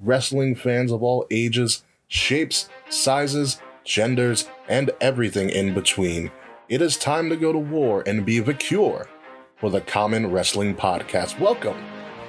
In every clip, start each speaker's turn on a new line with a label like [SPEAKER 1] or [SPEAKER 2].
[SPEAKER 1] wrestling fans of all ages, shapes, sizes, genders, and everything in between. It is time to go to war and be the cure for the Common Wrestling Podcast. Welcome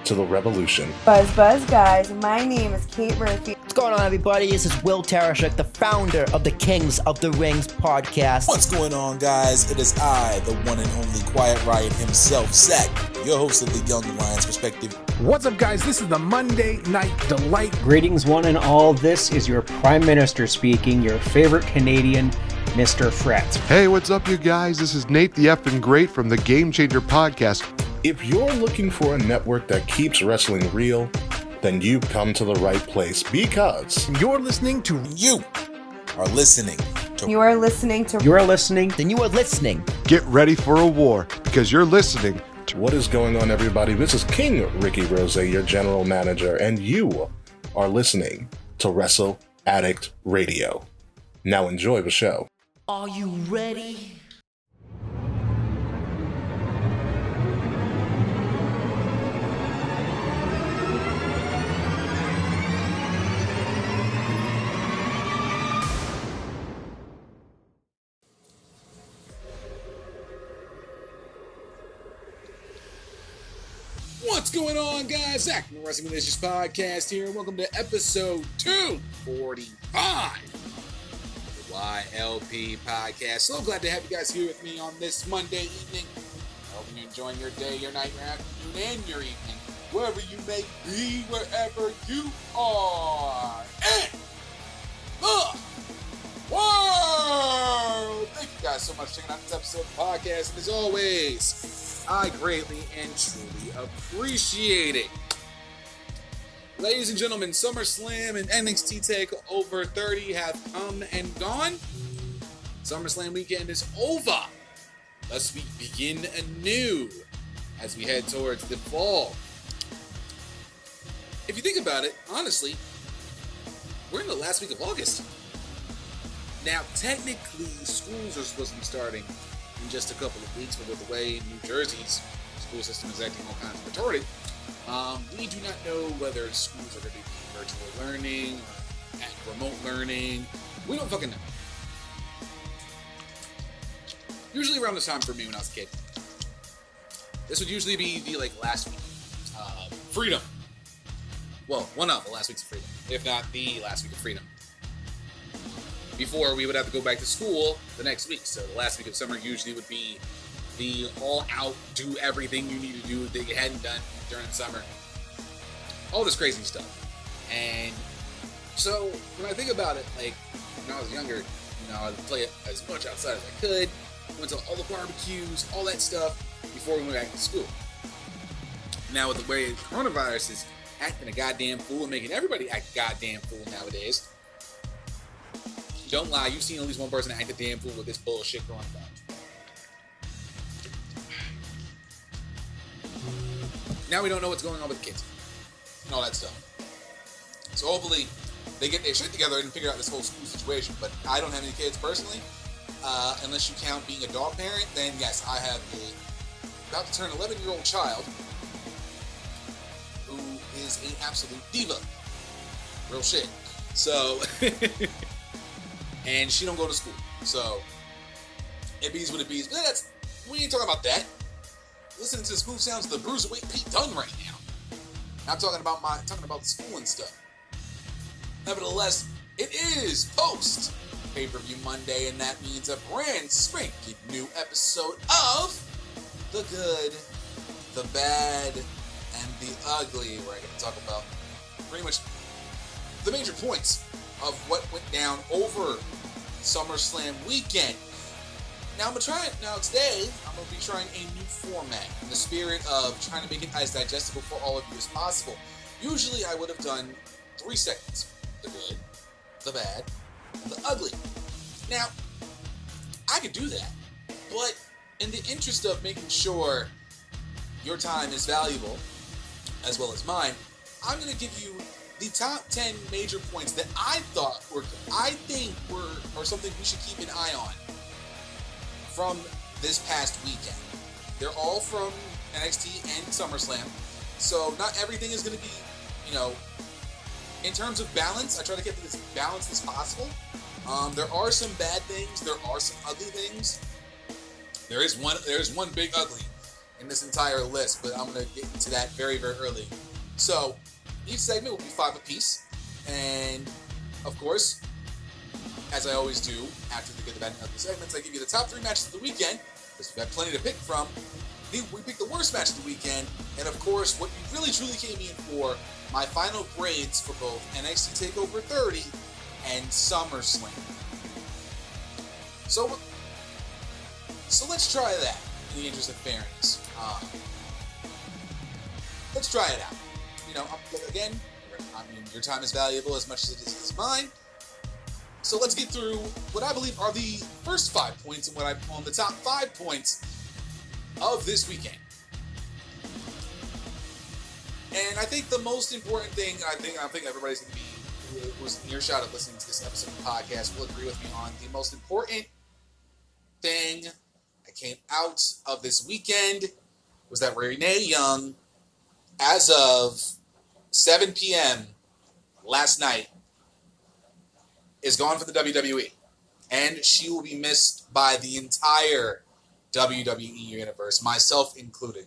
[SPEAKER 1] to the revolution.
[SPEAKER 2] Buzz Buzz guys, my name is Kate Murphy.
[SPEAKER 3] What's going on, everybody? This is Will Tarashuk, the founder of the Kings of the Rings podcast.
[SPEAKER 4] What's going on, guys? It is I, the one and only Quiet Riot himself, Zach, your host of the Young Lions Perspective.
[SPEAKER 5] What's up, guys? This is the Monday Night Delight.
[SPEAKER 6] Greetings, one and all. This is your Prime Minister speaking, your favorite Canadian, Mr. Fret.
[SPEAKER 7] Hey, what's up, you guys? This is Nate the Effing Great from the Game Changer Podcast.
[SPEAKER 1] If you're looking for a network that keeps wrestling real, then you've come to the right place because
[SPEAKER 5] You're listening to
[SPEAKER 4] You are listening to
[SPEAKER 2] You are listening to
[SPEAKER 6] You are listening.
[SPEAKER 3] Then you are listening.
[SPEAKER 7] Get ready for a war because you're listening to
[SPEAKER 1] what is going on, everybody? This is King Ricky Rose, your general manager, and you are listening to Wrestle Addict Radio. Now enjoy the show.
[SPEAKER 3] Are you ready?
[SPEAKER 4] What's going on, guys? Zach from the Wrestling Delicious Podcast here. Welcome to episode 245 of the YLP Podcast. So glad to have you guys here with me on this Monday evening. I hope you're enjoying your day, your night, your afternoon, and your evening, wherever you may be, wherever you are. And the world! Thank you guys so much for checking out this episode of the podcast. And as always, I greatly and truly appreciate it. Ladies and gentlemen, SummerSlam and NXT TakeOver 30 have come and gone. SummerSlam weekend is over. Thus, we begin anew as we head towards the fall. If you think about it, honestly, we're in the last week of August. Now, technically, schools are supposed to be starting in just a couple of weeks, but with the way New Jersey's school system is acting all kinds of retarded, um, we do not know whether schools are going to be virtual learning remote learning. We don't fucking know. Usually around this time for me when I was a kid, this would usually be the like last week. Uh, freedom. Well, one of the last weeks of freedom, if not the last week of freedom before we would have to go back to school the next week. So the last week of summer usually would be the all out, do everything you need to do that you hadn't done during the summer. All this crazy stuff. And so when I think about it, like when I was younger, you know, I would play as much outside as I could, went to all the barbecues, all that stuff before we went back to school. Now with the way coronavirus is acting a goddamn fool and making everybody act a goddamn fool nowadays, don't lie, you've seen at least one person act a damn fool with this bullshit going on. Now we don't know what's going on with the kids and all that stuff. So hopefully they get their shit together and figure out this whole school situation. But I don't have any kids personally. Uh, unless you count being a dog parent, then yes, I have a about to turn 11 year old child who is an absolute diva. Real shit. So and she don't go to school. So it bees what it bees. But that's we ain't talking about that. Listening to the smooth sounds of the Bruiserweight Pete Dunne right now. I'm talking about my talking about the school and stuff. Nevertheless, it is post pay-per-view Monday, and that means a brand spanking new episode of The Good, The Bad, and The Ugly, I get to talk about pretty much the major points of what went down over SummerSlam weekend. Now I'm gonna try it. Now today I'm gonna be trying a new format in the spirit of trying to make it as digestible for all of you as possible. Usually I would have done three segments: the good, the bad, and the ugly. Now I could do that, but in the interest of making sure your time is valuable as well as mine, I'm gonna give you the top 10 major points that I thought were, I think were, or something we should keep an eye on from this past weekend. They're all from NXT and SummerSlam, so not everything is going to be, you know, in terms of balance, I try to get it as balanced as possible. Um, there are some bad things. There are some ugly things. There is one. There is one big ugly in this entire list, but I'm going to get into that very, very early. So each segment will be five apiece, and of course, as I always do after the good, the bad, and ugly segments, I give you the top three matches of the weekend because we've got plenty to pick from. We picked the worst match of the weekend, and of course, what you really truly came in for my final grades for both NXT Takeover 30 and SummerSlam. So, so let's try that in the interest of fairness. Um, let's try it out. Know, again, I mean, your time is valuable as much as it is mine. So let's get through what I believe are the first five points and what I on the top five points of this weekend. And I think the most important thing, I think, I think everybody's to be who was in earshot of listening to this episode of the podcast will agree with me on the most important thing that came out of this weekend was that Renee Young, as of 7 p.m. last night, is gone for the WWE. And she will be missed by the entire WWE universe, myself included.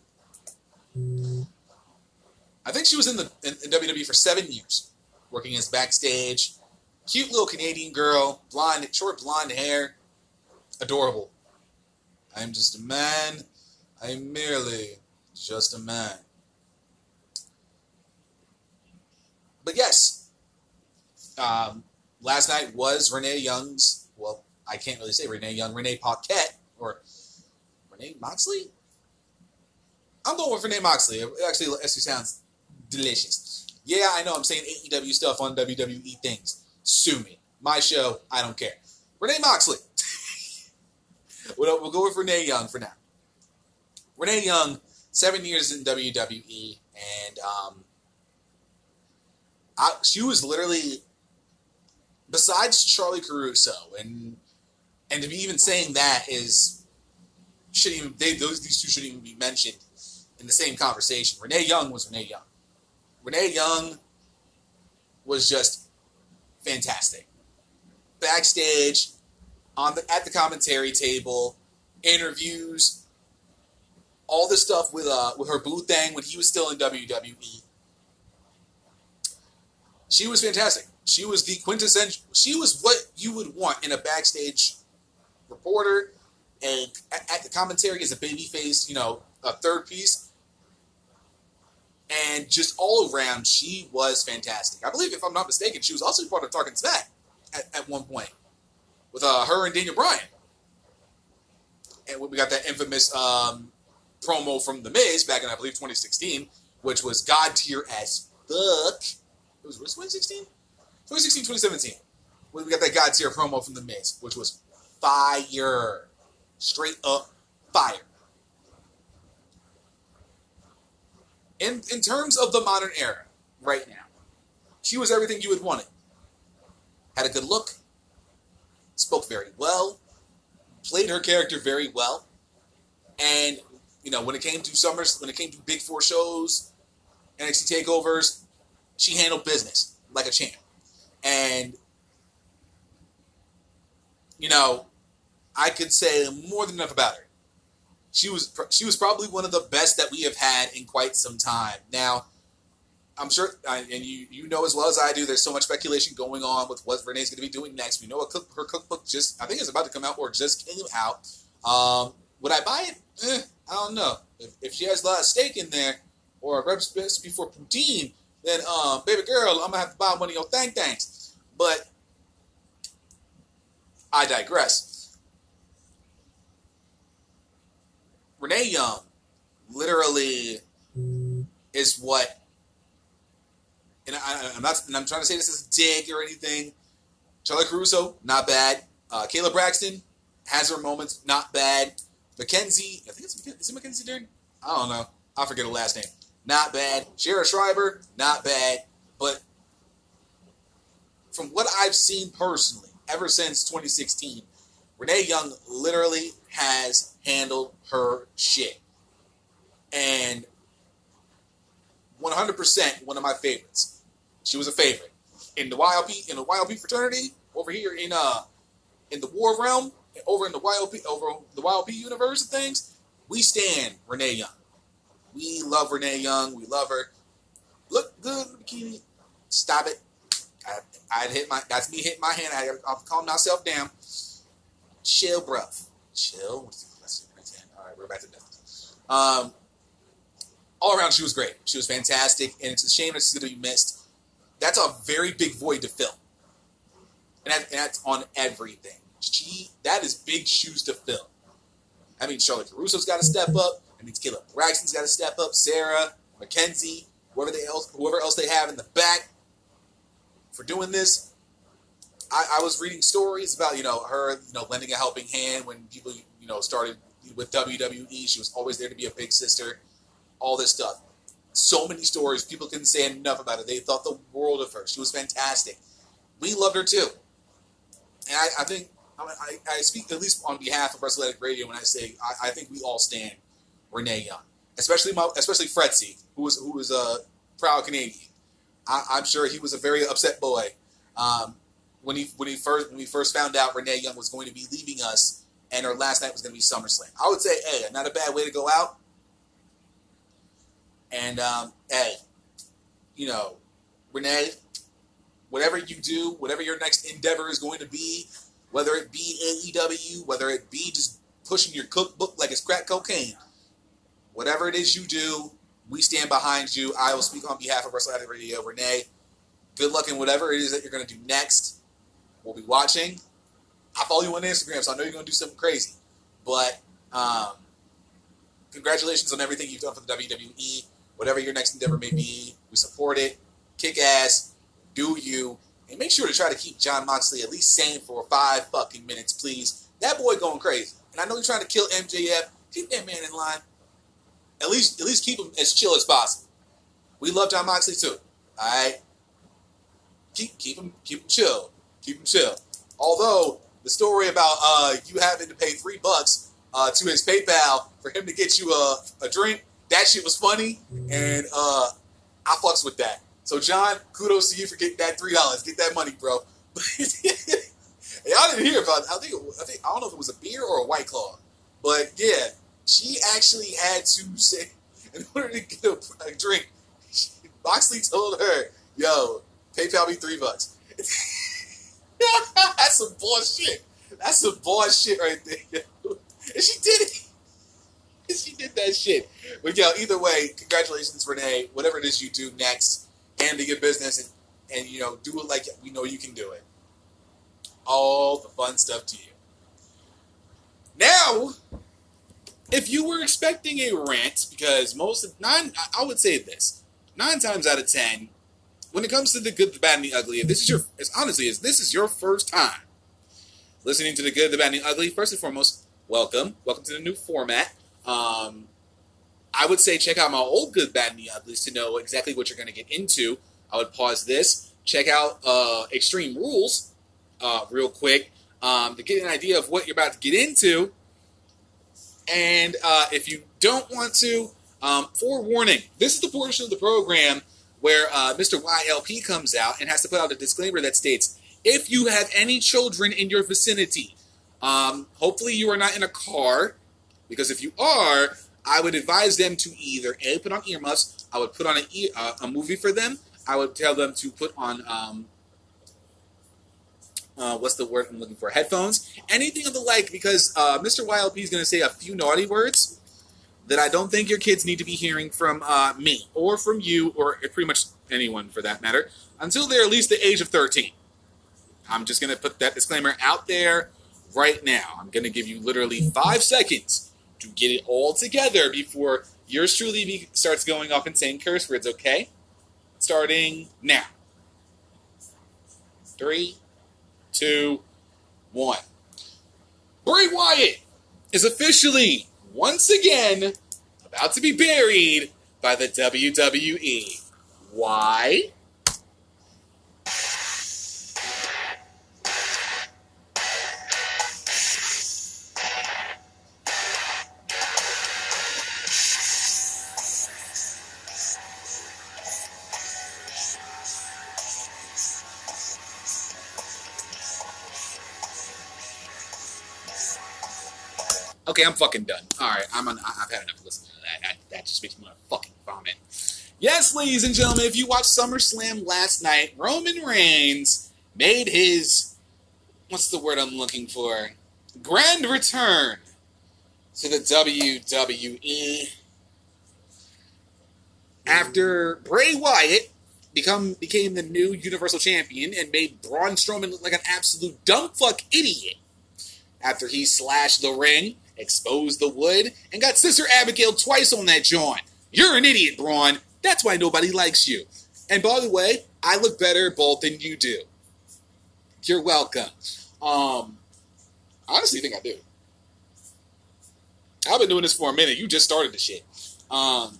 [SPEAKER 4] I think she was in the in, in WWE for seven years, working as backstage. Cute little Canadian girl, blonde, short blonde hair, adorable. I'm just a man. I'm merely just a man. But yes, um, last night was Renee Young's. Well, I can't really say Renee Young, Renee Paquette, or Renee Moxley. I'm going with Renee Moxley. It actually actually sounds delicious. Yeah, I know I'm saying AEW stuff on WWE things. Sue me. My show, I don't care. Renee Moxley. we'll, we'll go with Renee Young for now. Renee Young, seven years in WWE, and um, I, she was literally, besides Charly Caruso, and and to be even saying that is shouldn't even they those these two shouldn't even be mentioned in the same conversation. Renee Young was Renee Young. Renee Young was just fantastic. Backstage, on the at the commentary table, interviews, all this stuff with uh with her boo thing when he was still in WWE. She was fantastic. She was the quintessential. She was what you would want in a backstage reporter, and at, at the commentary as a baby face, you know, a third piece and just all around, she was fantastic. I believe, if I'm not mistaken, she was also part of Talking Smack at, at one point with uh, her and Daniel Bryan. And we got that infamous um, promo from The Miz back in, I believe, 2016, which was God tier as fuck. It was, was 2016? 2016, 2017. We got that God tier promo from The Miz, which was fire. Straight up fire. in in terms of the modern era right now, she was everything you would want it. Had a good look, spoke very well, played her character very well, and you know when it came to summers, when it came to big four shows, NXT takeovers, she handled business like a champ, and you know I could say more than enough about her she was she was probably one of the best that we have had in quite some time. Now, I'm sure, and you you know as well as I do, there's so much speculation going on with what Renee's going to be doing next. We know cook, her cookbook just I think it's about to come out or just came out. Um, would I buy it? Eh, I don't know. If, if she has a lot of steak in there or a recipe for poutine, then um, baby girl, I'm gonna have to buy one of your thang thanks. But I digress. Renee Young literally is what, and I, am not, and I'm trying to say this as a dig or anything. Charly Caruso, not bad. Uh, Kayla Braxton has her moments, not bad. Mackenzie, I think it's is it Mackenzie Dern? I don't know. I forget her last name. Not bad. Sarah Schreiber, not bad. But from what I've seen personally, ever since 2016, Renee Young literally has handled her shit. And 100% one of my favorites. She was a favorite. in the YLP in the YLP fraternity over here in uh in the war realm over in the YLP over the YLP universe of things, we stand Renee Young. We love Renee Young. We love her. Look good in the bikini. Stop it. I, I'd hit my. That's me hitting my hand. I, I'll calm myself down. Chill, bruv. Chill. All right, we're back to death. Um, all around, she was great. She was fantastic, and it's a shame that she's going to be missed. That's a very big void to fill, and, that, and that's on everything. She that is big shoes to fill. I mean, Charlotte Caruso's got to step up. I mean, Caleb Braxton's got to step up. Sarah, Mackenzie, whoever they else, whoever else they have in the back for doing this. I, I was reading stories about you know her you know lending a helping hand when people you know started with WWE. She was always there to be a big sister. All this stuff. So many stories. People couldn't say enough about it. They thought the world of her. She was fantastic. We loved her too. And I, I think I, I, speak at least on behalf of WrestleLetic Radio when I say I, I, think we all stand Renee Young, especially my, especially Fretzy, who was who was a proud Canadian. I, am sure he was a very upset boy um, when he when he first when we first found out Renee Young was going to be leaving us and her last night was going to be SummerSlam. I would say, hey, not a bad way to go out. And um, hey, you know, Renee, whatever you do, whatever your next endeavor is going to be, whether it be AEW, whether it be just pushing your cookbook like it's crack cocaine, whatever it is you do, we stand behind you. I will speak on behalf of WrestleLetic Radio. Renee, good luck in whatever it is that you're going to do next. We'll be watching. I follow you on Instagram, so I know you're going to do something crazy. But um, congratulations on everything you've done for the WWE. Whatever your next endeavor may be, we support it. Kick ass. Do you. And make sure to try to keep Jon Moxley at least sane for five fucking minutes, please. That boy going crazy. And I know you're trying to kill MJF. Keep that man in line. At least, at least keep him as chill as possible. We love Jon Moxley too. All right. Keep keep him keep him chill. Keep him chill. Although the story about uh, you having to pay three bucks uh, to his PayPal for him to get you a, a drink, that shit was funny, and uh, I fucks with that. So Jon, kudos to you for getting that three dollars. Get that money, bro. Y'all didn't hear about. I think. I think. I don't know if it was a beer or a white claw, but yeah, she actually had to say in order to get a, a drink. Moxley told her, "Yo, PayPal me three bucks." That's some bullshit. That's some bullshit right there. and she did it. And she did that shit. But yo, either way, congratulations, Renee. Whatever it is you do next, handle your business and, and you know, do it like we know you can do it. All the fun stuff to you. Now, if you were expecting a rant, because most of nine, I would say this: nine times out of ten, when it comes to the good, the bad, and the ugly, if this is your, as honestly as this is your first time listening to the good, the bad, and the ugly, first and foremost, welcome, welcome to the new format. Um, I would say check out my old good, bad, and the uglies to know exactly what you're going to get into. I would pause this, check out uh, Extreme Rules uh, real quick um, to get an idea of what you're about to get into. And uh, if you don't want to, um, forewarning, this is the portion of the program where uh, Mr. YLP comes out and has to put out a disclaimer that states if you have any children in your vicinity, um, hopefully you are not in a car, because if you are, I would advise them to either A, put on earmuffs, I would put on a, uh, a movie for them, I would tell them to put on, um, uh, what's the word I'm looking for, headphones, anything of the like, because uh, Mr. YLP is going to say a few naughty words that I don't think your kids need to be hearing from uh, me or from you or pretty much anyone for that matter until they're at least the age of 13. I'm just going to put that disclaimer out there right now. I'm going to give you literally five seconds to get it all together before yours truly starts going off and saying curse words, okay? Starting now. Three, two, one. Bray Wyatt is officially once again about to be buried by the WWE. Why? Okay, I'm fucking done. All right, I'm on, I- I've had enough listening to that. That, that just makes me want to fucking vomit. Yes, ladies and gentlemen, if you watched SummerSlam last night, Roman Reigns made his what's the word I'm looking for? Grand return to the WWE after Bray Wyatt become became the new Universal Champion and made Braun Strowman look like an absolute dumb fuck idiot after he slashed the ring, exposed the wood, and got Sister Abigail twice on that joint. You're an idiot, Braun. That's why nobody likes you. And by the way, I look better both than you do. You're welcome. Um, I honestly think I do. I've been doing this for a minute. You just started the shit. Um,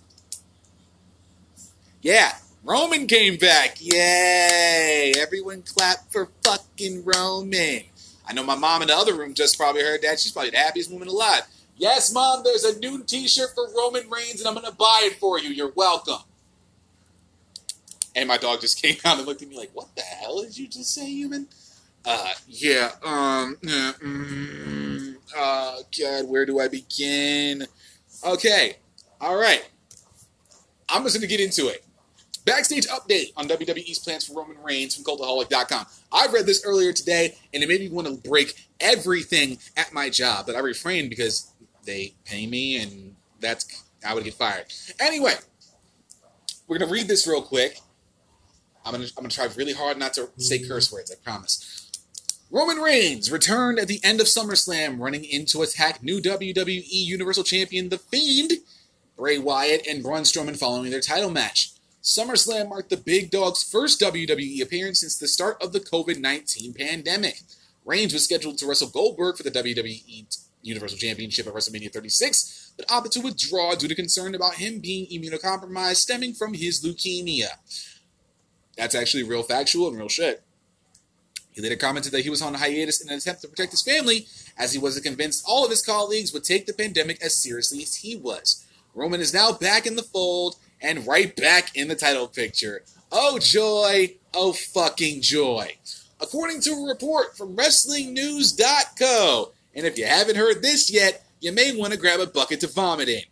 [SPEAKER 4] yeah, Roman came back. Yay! Everyone clap for fucking Roman. I know my mom in the other room just probably heard that. She's probably the happiest woman alive. Yes, mom, there's a new t-shirt for Roman Reigns and I'm going to buy it for you. You're welcome. And my dog just came out and looked at me like, what the hell did you just say, human? Uh, yeah, um, uh, mm, uh, God, where do I begin? Okay, all right. I'm just going to get into it. Backstage update on WWE's plans for Roman Reigns from Cultaholic.com. I read this earlier today, and it made me want to break everything at my job, but I refrained because they pay me, and that's I would get fired. Anyway, we're gonna read this real quick. I'm gonna I'm gonna try really hard not to say curse words. I promise. Roman Reigns returned at the end of SummerSlam, running in to attack new WWE Universal Champion The Fiend, Bray Wyatt, and Braun Strowman following their title match. SummerSlam marked the big dog's first WWE appearance since the start of the COVID 19 pandemic. Reigns was scheduled to wrestle Goldberg for the WWE Universal Championship at WrestleMania 36, but opted to withdraw due to concern about him being immunocompromised stemming from his leukemia. That's actually real factual and real shit. He later commented that he was on hiatus in an attempt to protect his family, as he wasn't convinced all of his colleagues would take the pandemic as seriously as he was. Roman is now back in the fold and right back in the title picture. Oh joy, oh fucking joy. According to a report from WrestlingNews.co, and if you haven't heard this yet, you may want to grab a bucket to vomit in.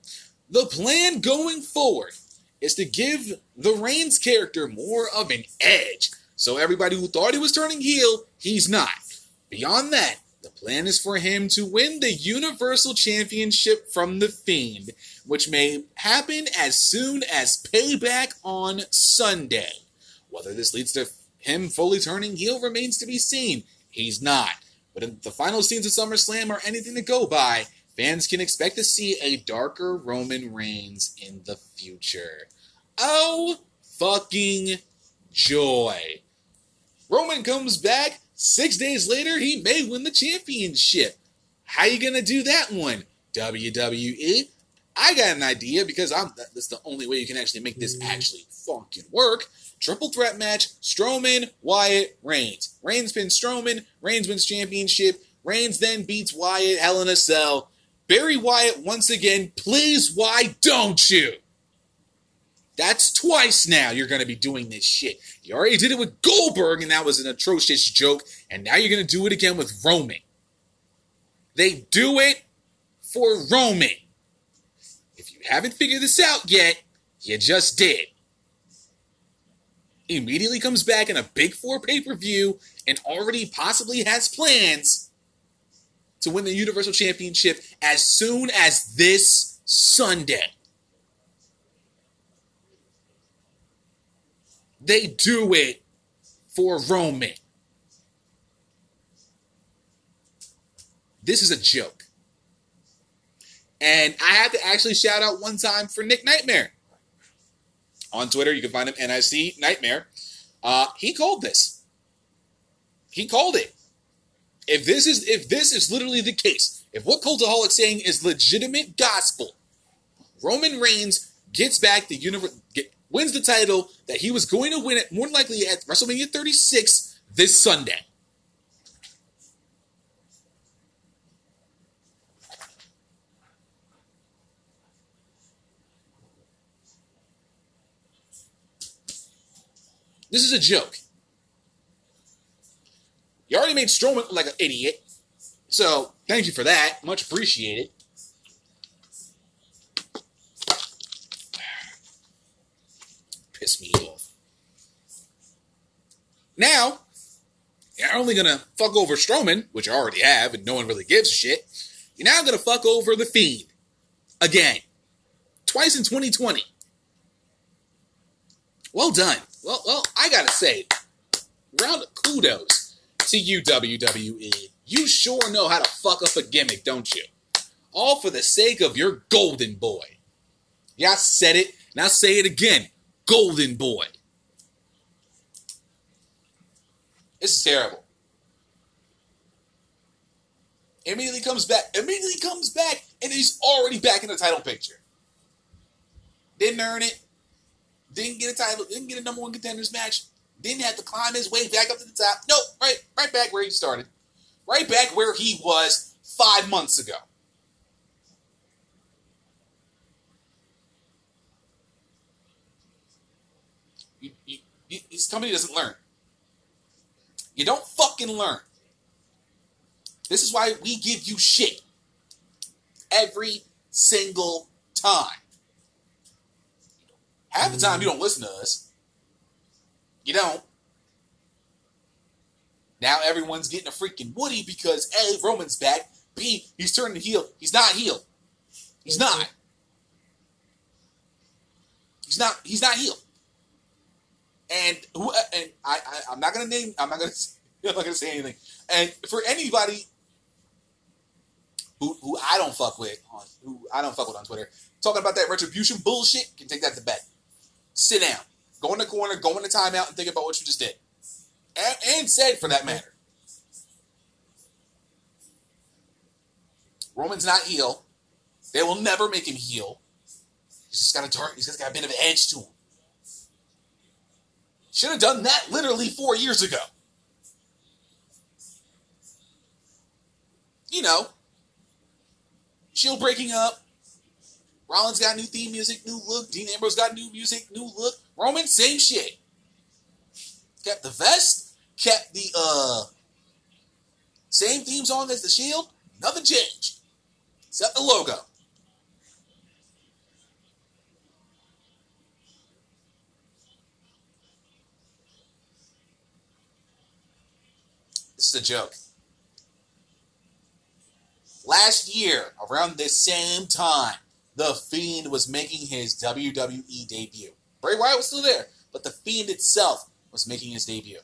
[SPEAKER 4] The plan going forward is to give the Reigns character more of an edge. So everybody who thought he was turning heel, he's not. Beyond that, the plan is for him to win the Universal Championship from The Fiend, which may happen as soon as Payback on Sunday. Whether this leads to him fully turning heel remains to be seen. He's not. But in the final scenes of SummerSlam are anything to go by, fans can expect to see a darker Roman Reigns in the future. Oh, fucking joy. Roman comes back. Six days later, he may win the championship. How you gonna do that one? WWE? I got an idea because I'm that's the only way you can actually make this actually fucking work. Triple threat match: Strowman, Wyatt, Reigns. Reigns pins Strowman. Reigns wins championship. Reigns then beats Wyatt. Hell in a Cell. Barry Wyatt once again. Please, why don't you? That's twice now you're going to be doing this shit. You already did it with Goldberg, and that was an atrocious joke, and now you're going to do it again with Roman. They do it for Roman. You haven't figured this out yet, you just did. Immediately comes back in a big four pay per view and already possibly has plans to win the Universal Championship as soon as this Sunday. They do it for Roman. This is a joke. And I had to actually shout out one time for Nick Nightmare. On Twitter, you can find him NIC Nightmare. Uh, he called this. He called it. If this is if this is literally the case, if what Cultaholic's saying is legitimate gospel, Roman Reigns gets back the universe, get, wins the title that he was going to win it more likely at WrestleMania 36 this Sunday. This is a joke. You already made Strowman look like an idiot. So thank you for that. Much appreciated. Piss me off. Now, you're only gonna fuck over Strowman, which I already have, and no one really gives a shit. You're now gonna fuck over the Fiend again, twice in 2020. Well done. Well, well, I gotta say, round of kudos to you, WWE. You sure know how to fuck up a gimmick, don't you? All for the sake of your golden boy. Yeah, I said it, and I'll say it again. Golden boy. Is terrible. Immediately comes back. Immediately comes back, and he's already back in the title picture. Didn't earn it. Didn't get a title. Didn't get a number one contenders match. Didn't have to climb his way back up to the top. Nope. Right, right back where he started. Right back where he was five months ago. This company doesn't learn. You don't fucking learn. This is why we give you shit every single time. Half the time you don't listen to us. You don't. Now everyone's getting a freaking Woody because A, Roman's back. B, he's turning to heel. He's not heel. He's not. He's not. He's not heel. And who? And I, I I'm not gonna name. I'm not gonna. I'm not gonna say anything. And for anybody who who I don't fuck with on who I don't fuck with on Twitter, talking about that retribution bullshit, can take that to bed. Sit down, go in the corner, go in the timeout, and think about what you just did, and, and said for that matter. Roman's not heel. They will never make him heel. He's just got a dark. He's just got a bit of an edge to him. Should have done that literally four years ago. You know, Shield breaking up. Rollins got new theme music, new look. Dean Ambrose got new music, new look. Roman, same shit. Kept the vest, kept the uh same theme song as the Shield. Nothing changed. Except the logo. This is a joke. Last year, around this same time, The Fiend was making his WWE debut. Bray Wyatt was still there, but The Fiend itself was making his debut.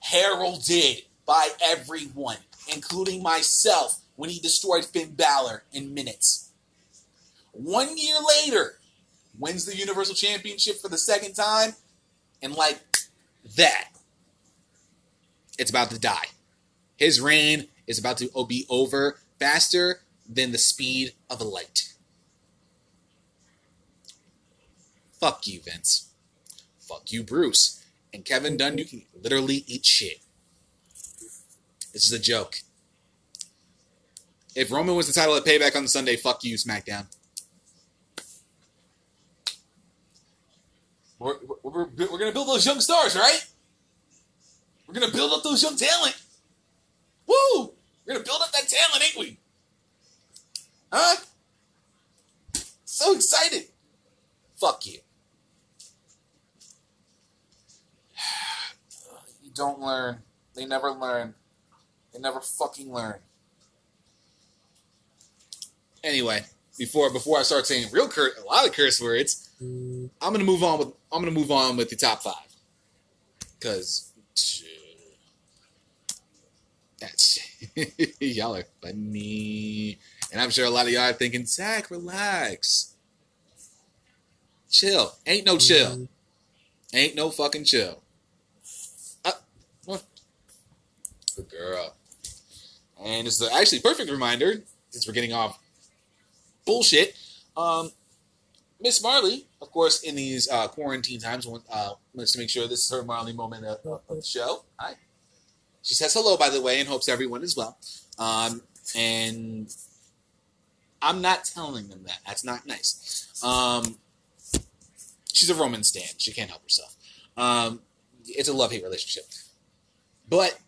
[SPEAKER 4] Heralded by everyone, including myself, when he destroyed Finn Balor in minutes. One year later, wins the Universal Championship for the second time, and like that, it's about to die. His reign is about to be over faster than the speed of light. Fuck you, Vince. Fuck you, Bruce. And Kevin Dunn, you can literally eat shit. This is a joke. If Roman was the title at Payback on Sunday, fuck you, SmackDown. We're, we're, we're, we're gonna build those young stars, right? We're gonna build up those young talent. Woo! We're gonna build up that talent, ain't we? Huh? So excited. Fuck you. Don't learn. They never learn. They never fucking learn. Anyway, before before I start saying real cur- a lot of curse words, I'm gonna move on with I'm gonna move on with the top five because that's y'all are funny, and I'm sure a lot of y'all are thinking, Zach, relax, chill. Ain't no chill. Ain't no fucking chill. Uh, what? Good girl. And it's the actually perfect reminder since we're getting off bullshit. Um, Miss Marley, of course, in these uh, quarantine times, uh, wants to make sure this is her Marley moment of, of the show. Hi. She says hello, by the way, and hopes everyone is well. Um, and I'm not telling them that. That's not nice. Um, she's a Roman stand. She can't help herself. Um, it's a love hate relationship. But,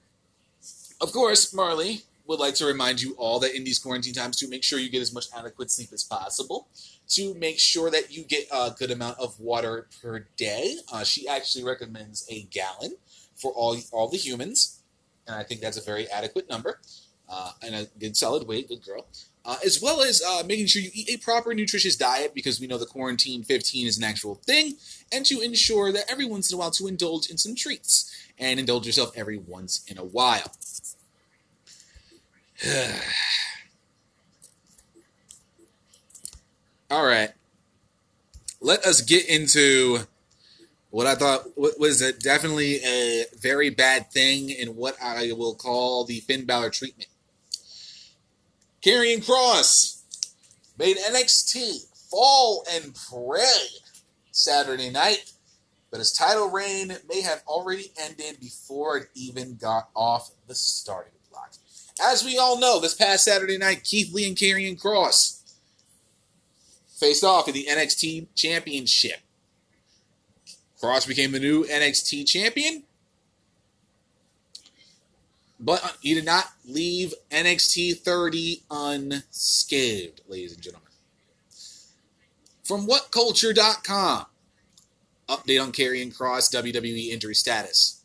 [SPEAKER 4] of course, Marley would like to remind you all that in these quarantine times to make sure you get as much adequate sleep as possible, to make sure that you get a good amount of water per day. Uh, she actually recommends a gallon for all all the humans, and I think that's a very adequate number uh, and a good solid weight, good girl. Uh, as well as uh, making sure you eat a proper nutritious diet because we know the quarantine 15 is an actual thing, and to ensure that every once in a while to indulge in some treats and indulge yourself every once in a while. All right. Let us get into what I thought was a, definitely a very bad thing in what I will call the Finn Balor treatment. Karrion Kross made NXT fall and pray Saturday night, but his title reign may have already ended before it even got off the starting. As we all know, this past Saturday night, Keith Lee and Karrion Kross faced off in the NXT Championship. Kross became the new NXT champion, but uh, he did not leave NXT 30 unscathed, ladies and gentlemen. From WhatCulture.com, update on Karrion Kross WWE injury status.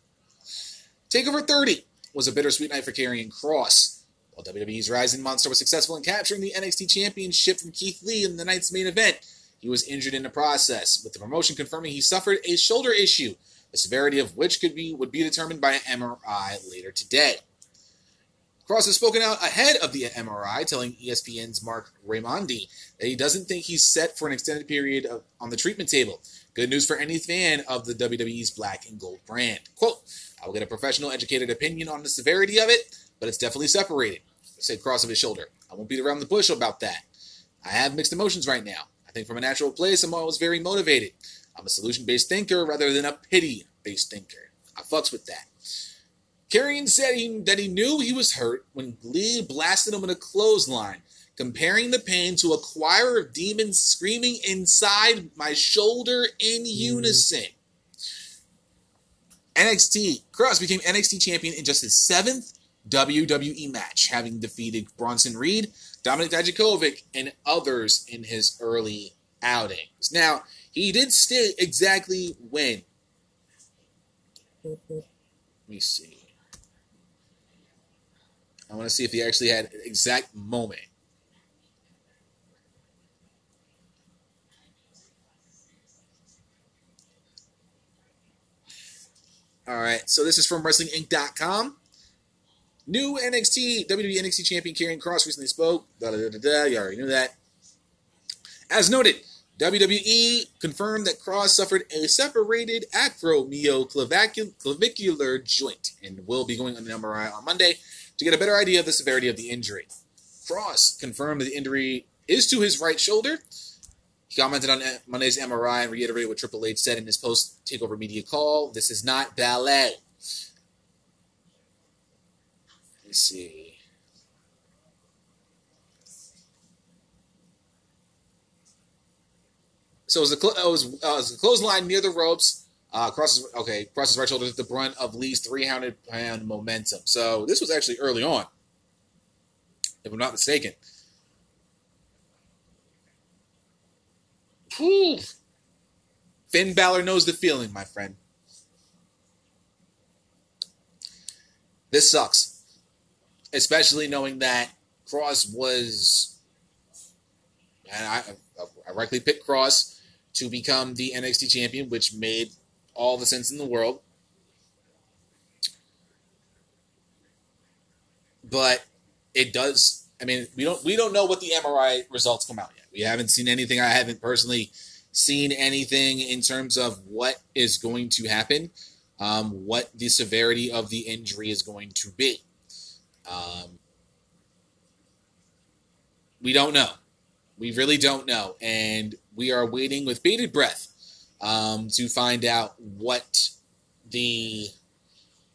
[SPEAKER 4] Takeover 30 was a bittersweet night for Karrion Kross. While WWE's Rising Monster was successful in capturing the NXT Championship from Keith Lee in the night's main event, he was injured in the process, with the promotion confirming he suffered a shoulder issue, the severity of which could be would be determined by an MRI later today. Kross has spoken out ahead of the MRI, telling ESPN's Marc Raimondi that he doesn't think he's set for an extended period of, on the treatment table. Good news for any fan of the WWE's black and gold brand. Quote, I will get a professional, educated opinion on the severity of it, but it's definitely separated, said Kross of his shoulder. I won't beat around the bush about that. I have mixed emotions right now. I think from a natural place, I'm always very motivated. I'm a solution based thinker rather than a pity based thinker. I fucks with that. Karrion said he, that he knew he was hurt when Lee blasted him in a clothesline, comparing the pain to a choir of demons screaming inside my shoulder in mm-hmm. unison. NXT, Kross became NXT champion in just his seventh WWE match, having defeated Bronson Reed, Dominik Dijakovic, and others in his early outings. Now, he did state exactly when. Let me see. I want to see if he actually had an exact moment. All right, so this is from WrestlingInc.com. New NXT, WWE NXT champion Karrion Kross recently spoke. Da, da, da, da, you already knew that. As noted, WWE confirmed that Kross suffered a separated acromioclavicular joint and will be going on an MRI on Monday to get a better idea of the severity of the injury. Kross confirmed that the injury is to his right shoulder. He commented on Monday's MRI and reiterated what Triple H said in his post takeover media call. This is not ballet. Let me see. So it was a, cl- it was, uh, it was clothesline near the ropes. Uh, crosses okay, crosses right shoulder with the brunt of Lee's 300 pound momentum. So this was actually early on, if I'm not mistaken. Whew. Finn Balor knows the feeling, my friend. This sucks, especially knowing that Kross was, and I, I rightly picked Kross to become the NXT champion, which made all the sense in the world. But it does. I mean, we don't we don't know what the MRI results come out yet. We haven't seen anything. I haven't personally seen anything in terms of what is going to happen, um, what the severity of the injury is going to be. Um, we don't know. We really don't know, and we are waiting with bated breath um, to find out what the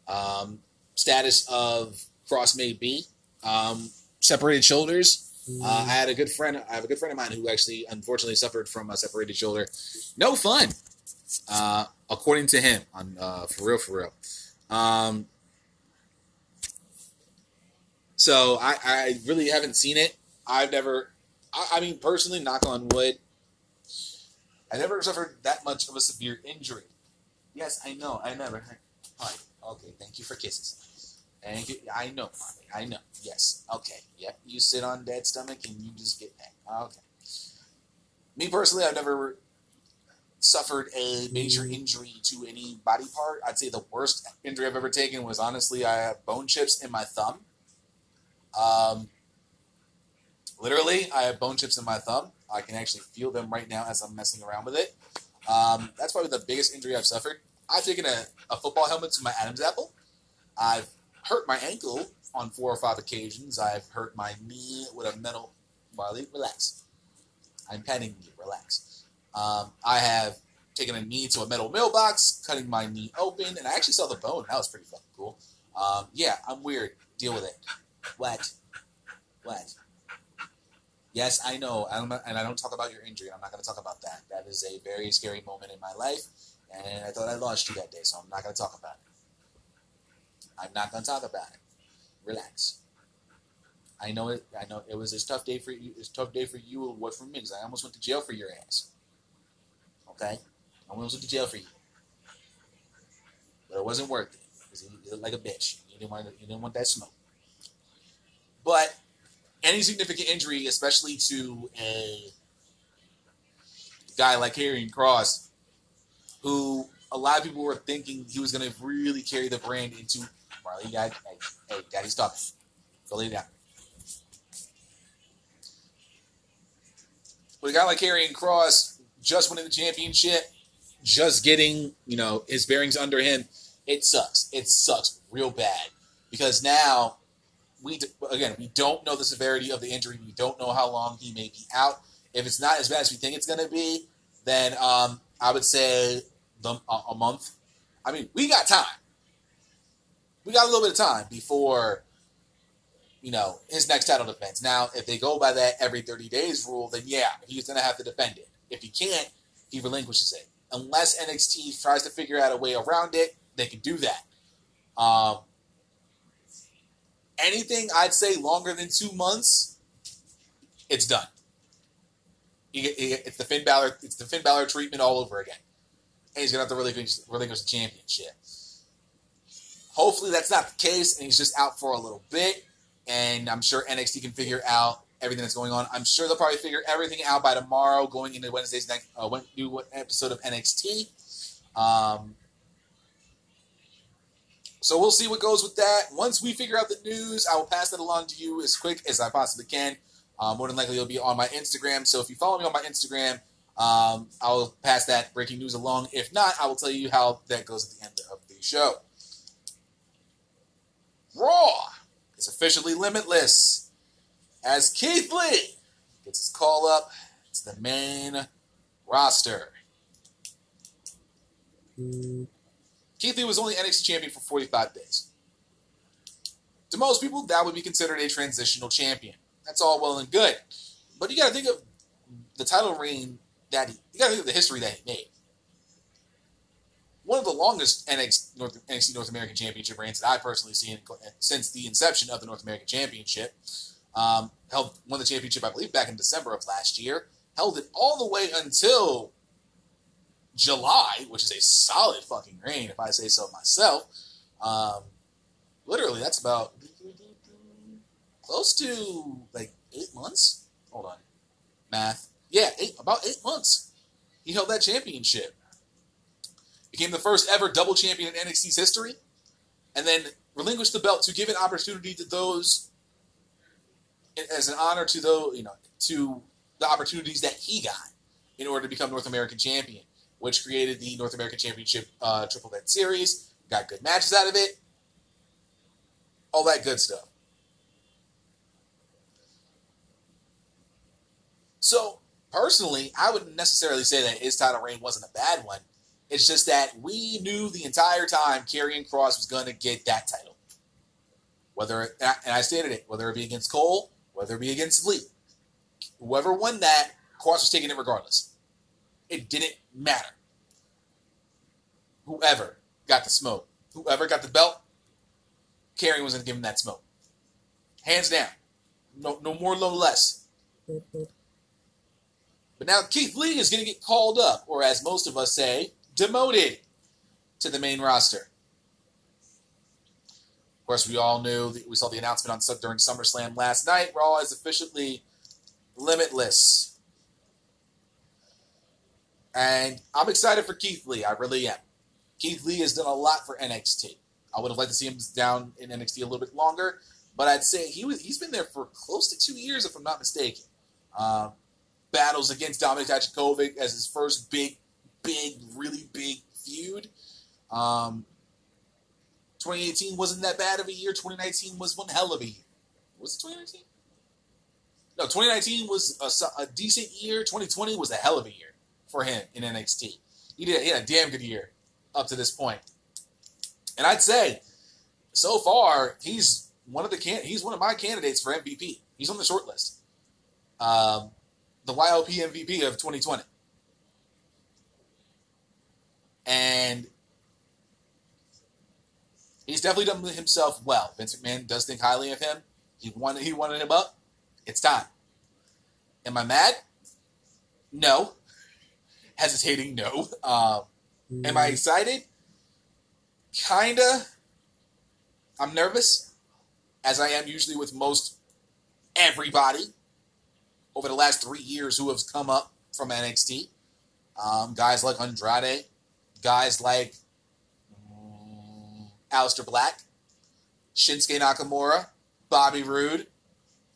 [SPEAKER 4] um, status of Kross may be. Um, separated shoulders. Uh, I had a good friend. I have a good friend of mine who actually, unfortunately, suffered from a separated shoulder. No fun, uh, according to him. On uh, for real, for real. Um, So I, I really haven't seen it. I've never, I, I mean, personally, knock on wood, I never suffered that much of a severe injury. Yes, I know. I never. Hi. Okay. Thank you for kisses. Thank you. I know, mommy. I know. Yes. Okay. Yep. You sit on dead stomach and you just get that. Okay. Me personally, I've never suffered a major mm. injury to any body part. I'd say the worst injury I've ever taken was honestly I have bone chips in my thumb. Um, literally, I have bone chips in my thumb. I can actually feel them right now as I'm messing around with it. Um, that's probably the biggest injury I've suffered. I've taken a, a football helmet to my Adam's apple. I've hurt my ankle on four or five occasions. I've hurt my knee with a metal. Wiley, relax. I'm petting you. Relax. Um, I have taken a knee to a metal mailbox, cutting my knee open, and I actually saw the bone. That was pretty fucking cool. Um, yeah, I'm weird. Deal with it. What? What? Yes, I know, I'm and I don't talk about your injury. I'm not going to talk about that. That is a very scary moment in my life, and I thought I lost you that day, so I'm not going to talk about it. I'm not going to talk about it. Relax. I know it. I know it was a tough day for you. It's tough day for you. and What for me? 'cause I almost went to jail for your ass. Okay, I almost went to jail for you, but it wasn't worth it because you looked like a bitch. You didn't want. You didn't want that smoke. But any significant injury, especially to a guy like Karrion Kross, who a lot of people were thinking he was going to really carry the brand into. Marley, got, hey, hey, Daddy, stop. Go lay down. But a guy like Karrion Kross, just winning the championship, just getting you know his bearings under him, it sucks. It sucks real bad because now we again we don't know the severity of the injury. We don't know how long he may be out. If it's not as bad as we think it's going to be, then um, I would say the, a, a month. I mean, we got time. We got a little bit of time before you know his next title defense. Now, if they go by that every thirty days rule, then yeah, he's going to have to defend it. If he can't, he relinquishes it. Unless NXT tries to figure out a way around it, they can do that. Um, anything I'd say longer than two months, it's done. It's the Finn Balor, it's the Finn Balor treatment all over again, and he's gonna have to relinquish, relinquish the championship. Hopefully that's not the case, and he's just out for a little bit. And I'm sure NXT can figure out everything that's going on. I'm sure they'll probably figure everything out by tomorrow, going into Wednesday's next uh, new episode of NXT. Um, so we'll see what goes with that. Once we figure out the news, I will pass that along to you as quick as I possibly can. Um, more than likely, it'll be on my Instagram. So if you follow me on my Instagram, um, I'll pass that breaking news along. If not, I will tell you how that goes at the end of the show. Raw is officially limitless as Keith Lee gets his call up to the main roster. Keith Lee was only NXT champion for 45 days. To most people, that would be considered a transitional champion. That's all well and good. But you got to think of the title reign that he, you got to think of the history that he made. One of the longest NXT North, NXT North American Championship reigns that I personally seen since the inception of the North American Championship. Um, held won the championship, I believe, back in December of last year. Held it all the way until July, which is a solid fucking reign, if I say so myself. Um, literally, that's about close to like eight months. Hold on, math. Yeah, eight about eight months. He held that championship. Became the first ever double champion in NXT's history, and then relinquished the belt to give an opportunity to those as an honor to those you know to the opportunities that he got in order to become North American champion, which created the North American Championship uh, Triple Threat Series. Got good matches out of it, all that good stuff. So personally, I wouldn't necessarily say that his title reign wasn't a bad one. It's just that we knew the entire time Karrion Kross was going to get that title. Whether and I stated it, whether it be against Cole, whether it be against Lee, whoever won that, Kross was taking it regardless. It didn't matter. Whoever got the smoke, whoever got the belt, Karrion was going to give him that smoke. hands down. No, no more, no less. But now Keith Lee is going to get called up, or as most of us say, demoted to the main roster. Of course, we all knew we saw the announcement on during SummerSlam last night. Raw is officially limitless, and I'm excited for Keith Lee. I really am. Keith Lee has done a lot for NXT. I would have liked to see him down in NXT a little bit longer, but I'd say he was he's been there for close to two years, if I'm not mistaken. Um, battles against Dominik Dijakovic as his first big, big, really big feud. Um, 2018 wasn't that bad of a year. 2019 was one hell of a year. Was it 2019? No, 2019 was a, a decent year. 2020 was a hell of a year for him in NXT. He did he had a damn good year up to this point. And I'd say, so far, he's one of the can he's one of my candidates for MVP. He's on the short list. Um, the YOP MVP of 2020. And he's definitely done himself well. Vince McMahon does think highly of him. He wanted he wanted him up. It's time. Am I mad? No. Hesitating, no. Um, am I excited? Kinda. I'm nervous, as I am usually with most everybody over the last three years who have come up from NXT. Um, guys like Andrade, guys like um, Aleister Black, Shinsuke Nakamura, Bobby Roode,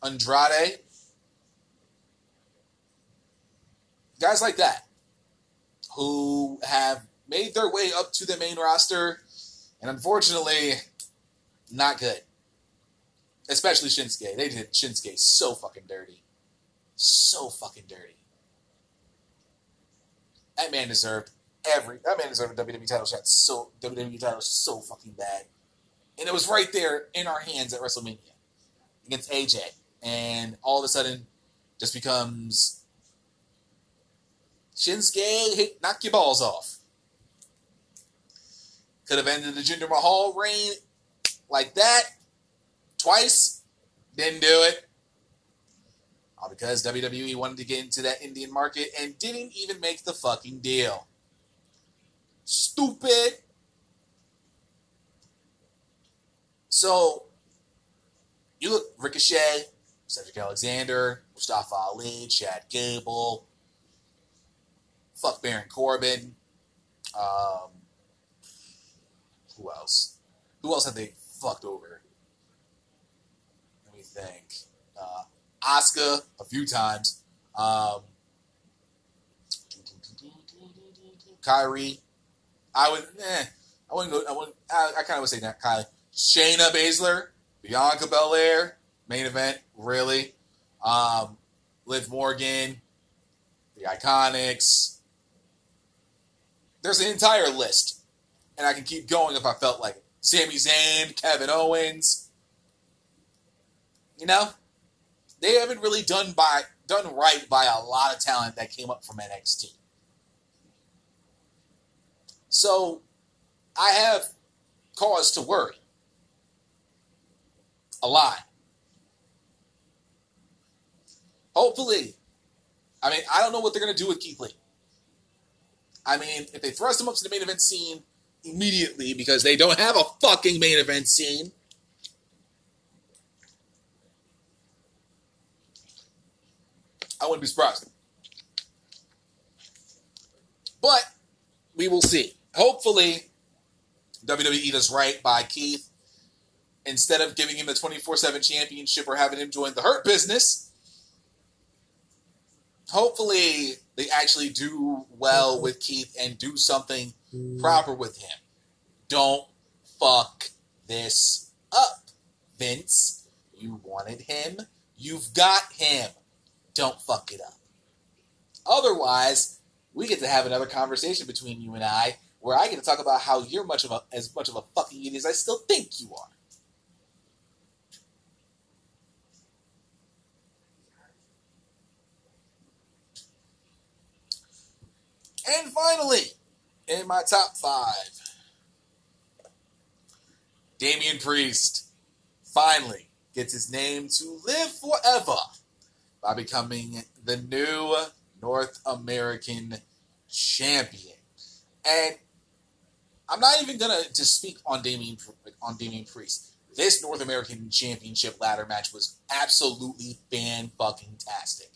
[SPEAKER 4] Andrade, guys like that who have made their way up to the main roster and unfortunately, not good. Especially Shinsuke. They did Shinsuke so fucking dirty. So fucking dirty. That man deserved every. That man deserved a WWE title shot. So WWE title so fucking bad, and it was right there in our hands at WrestleMania against AJ, and all of a sudden, just becomes Shinsuke. Hey, knock your balls off. Could have ended the Jinder Mahal reign like that twice. Didn't do it. All because WWE wanted to get into that Indian market and didn't even make the fucking deal. Stupid. So, you look Ricochet, Cedric Alexander, Mustafa Ali, Chad Gable, fuck Baron Corbin. Um, who else? Who else have they fucked over? Let me think. Uh, Asuka a few times. Um, Kairi. I would. Eh, I wouldn't go. I wouldn't. I, I kind of would say that. Kylie. Shayna Baszler, Bianca Belair, main event. Really. Um, Liv Morgan, the Iconics. There's an entire list, and I can keep going if I felt like it. Sami Zayn, Kevin Owens. You know, they haven't really done by done right by a lot of talent that came up from NXT. So I have cause to worry. A lot. Hopefully, I mean, I don't know what they're going to do with Keith Lee. I mean, if they thrust him up to the main event scene immediately because they don't have a fucking main event scene, I wouldn't be surprised. But we will see. Hopefully, WWE does right by Keith. Instead of giving him the 24 7 championship or having him join the Hurt business, hopefully they actually do well with Keith and do something mm. proper with him. Don't fuck this up, Vince. You wanted him, you've got him. Don't fuck it up. Otherwise, we get to have another conversation between you and I where I get to talk about how you're much of a as much of a fucking idiot as I still think you are. And finally, in my top five, Damian Priest finally gets his name to live forever by becoming the new North American champion. And I'm not even gonna just speak on Damian on Damian Priest. This North American Championship ladder match was absolutely fan fucking tastic.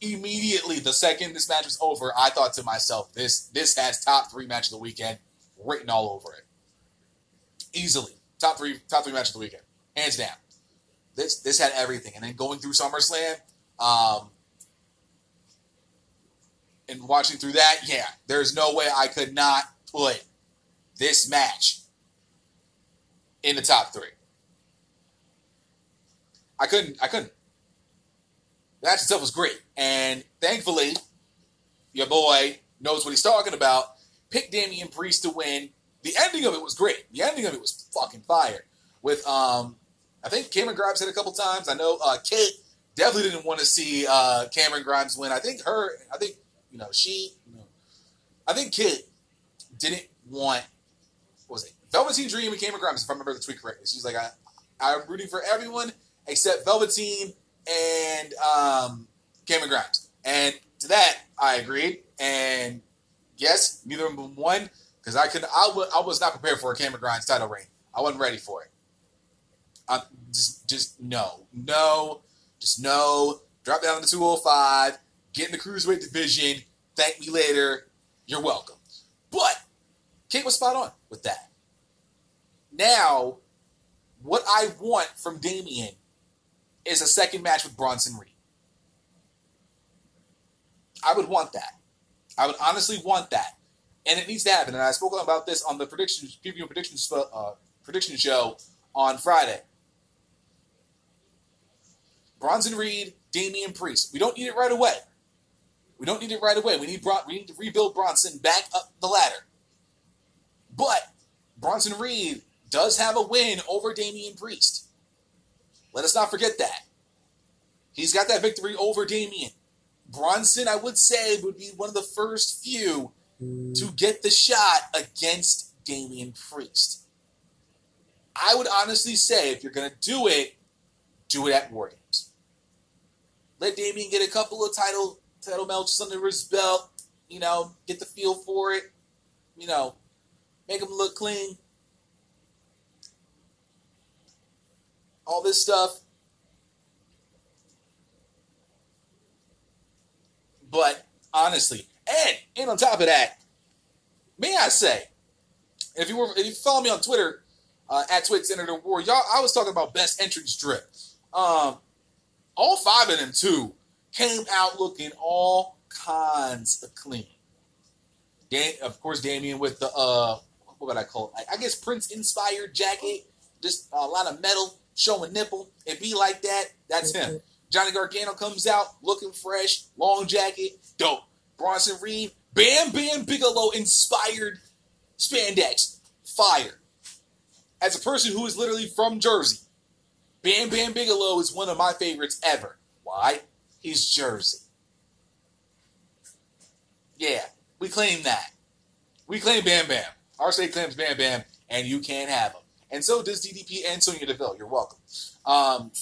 [SPEAKER 4] Immediately, the second this match was over, I thought to myself, "This this has top three match of the weekend written all over it, easily top three top three match of the weekend, hands down." This this had everything, and then going through SummerSlam, um, and watching through that, yeah, there's no way I could not put this match in the top three. I couldn't. I couldn't. The match itself was great, and thankfully, your boy knows what he's talking about. Picked Damian Priest to win. The ending of it was great. The ending of it was fucking fire. With um, I think Cameron Grimes said a couple times. I know uh, Kate definitely didn't want to see uh, Cameron Grimes win. I think her. I think you know she. You know, I think Kit didn't want. Was it? Velveteen Dream and Cameron Grimes, if I remember the tweet correctly. She's like, I, I'm rooting for everyone except Velveteen and um, Cameron Grimes. And to that, I agreed. And yes, neither of them won because I could. I, w- I was not prepared for a Cameron Grimes title reign. I wasn't ready for it. I, just, just no, no, just no. Drop down to 205. Get in the cruiserweight division. Thank me later. You're welcome. But Kate was spot on with that. Now, what I want from Damian is a second match with Bronson Reed. I would want that. I would honestly want that, and it needs to happen. And I spoke about this on the prediction preview prediction uh, prediction show on Friday. Bronson Reed, Damian Priest. We don't need it right away. We don't need it right away. We need Bron- we need to rebuild Bronson back up the ladder. But Bronson Reed does have a win over Damian Priest. Let us not forget that. He's got that victory over Damian. Bronson, I would say, would be one of the first few to mm. get the shot against Damian Priest. I would honestly say, if you're going to do it, do it at War Games. Let Damian get a couple of title title matches under his belt. You know, get the feel for it. You know, make him look clean. All this stuff. But honestly, and and on top of that, may I say, if you were if you follow me on Twitter uh, at Twit Senator War, y'all, I was talking about best entrance drip. Um, all five of them too came out looking all kinds of clean. Dan, of course, Damian with the uh, what would I call it? I guess Prince inspired jacket, just a lot of metal showing nipple. It be like that. That's him. Mm-hmm. Johnny Gargano comes out looking fresh, long jacket, dope. Bronson Reed, Bam Bam Bigelow inspired spandex, fire. As a person who is literally from Jersey, Bam Bam Bigelow is one of my favorites ever. Why? He's Jersey. Yeah, we claim that. We claim Bam Bam. Our state claims Bam Bam, and you can't have him. And so does DDP and Sonya Deville. You're welcome. Um,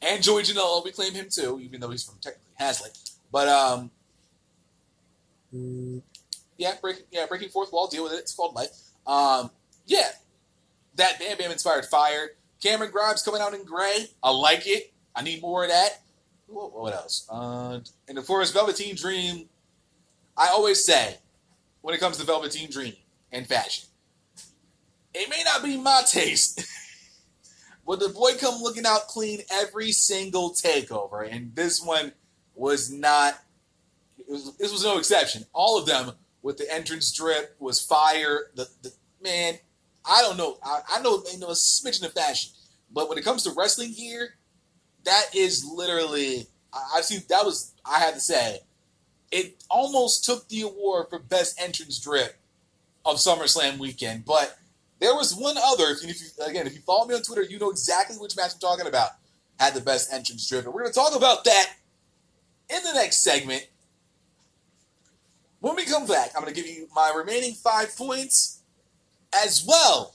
[SPEAKER 4] and Joey Janela, we claim him too, even though he's from technically Hazlet. But um, yeah, breaking yeah breaking fourth wall, deal with it. It's called life. Um, yeah, that Bam Bam inspired fire. Cameron Grimes coming out in gray. I like it. I need more of that. What, what else? Uh, and of course, Velveteen Dream. I always say, when it comes to Velveteen Dream and fashion, it may not be my taste, but the boy come looking out clean every single takeover, and this one was not. This was no exception. All of them with the entrance drip was fire. The, the man, I don't know. I, I know they know a smidgen of fashion, but when it comes to wrestling gear, that is literally. I, I've seen that was. I had to say, it almost took the award for best entrance drip of SummerSlam weekend, but there was one other. If you, if you, again, if you follow me on Twitter, you know exactly which match I'm talking about. Had the best entrance drip, and we're going to talk about that in the next segment. When we come back, I'm going to give you my remaining five points, as well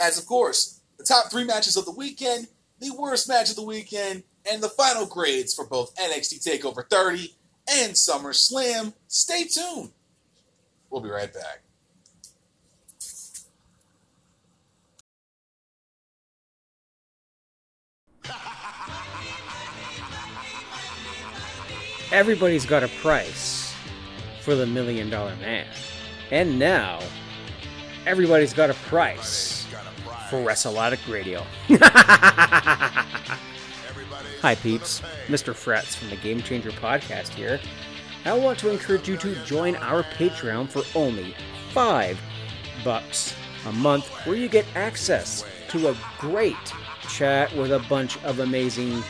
[SPEAKER 4] as, of course, the top three matches of the weekend, the worst match of the weekend, and the final grades for both NXT TakeOver 30 and SummerSlam. Stay tuned. We'll be right back.
[SPEAKER 6] Everybody's got a price for the million dollar man. And now, everybody's got a price for WrestleAddict Radio. Hi, peeps. Mr. Frets from the Game Changer podcast here. I want to encourage you to join our Patreon for only five bucks a month, where you get access to a great chat with a bunch of amazing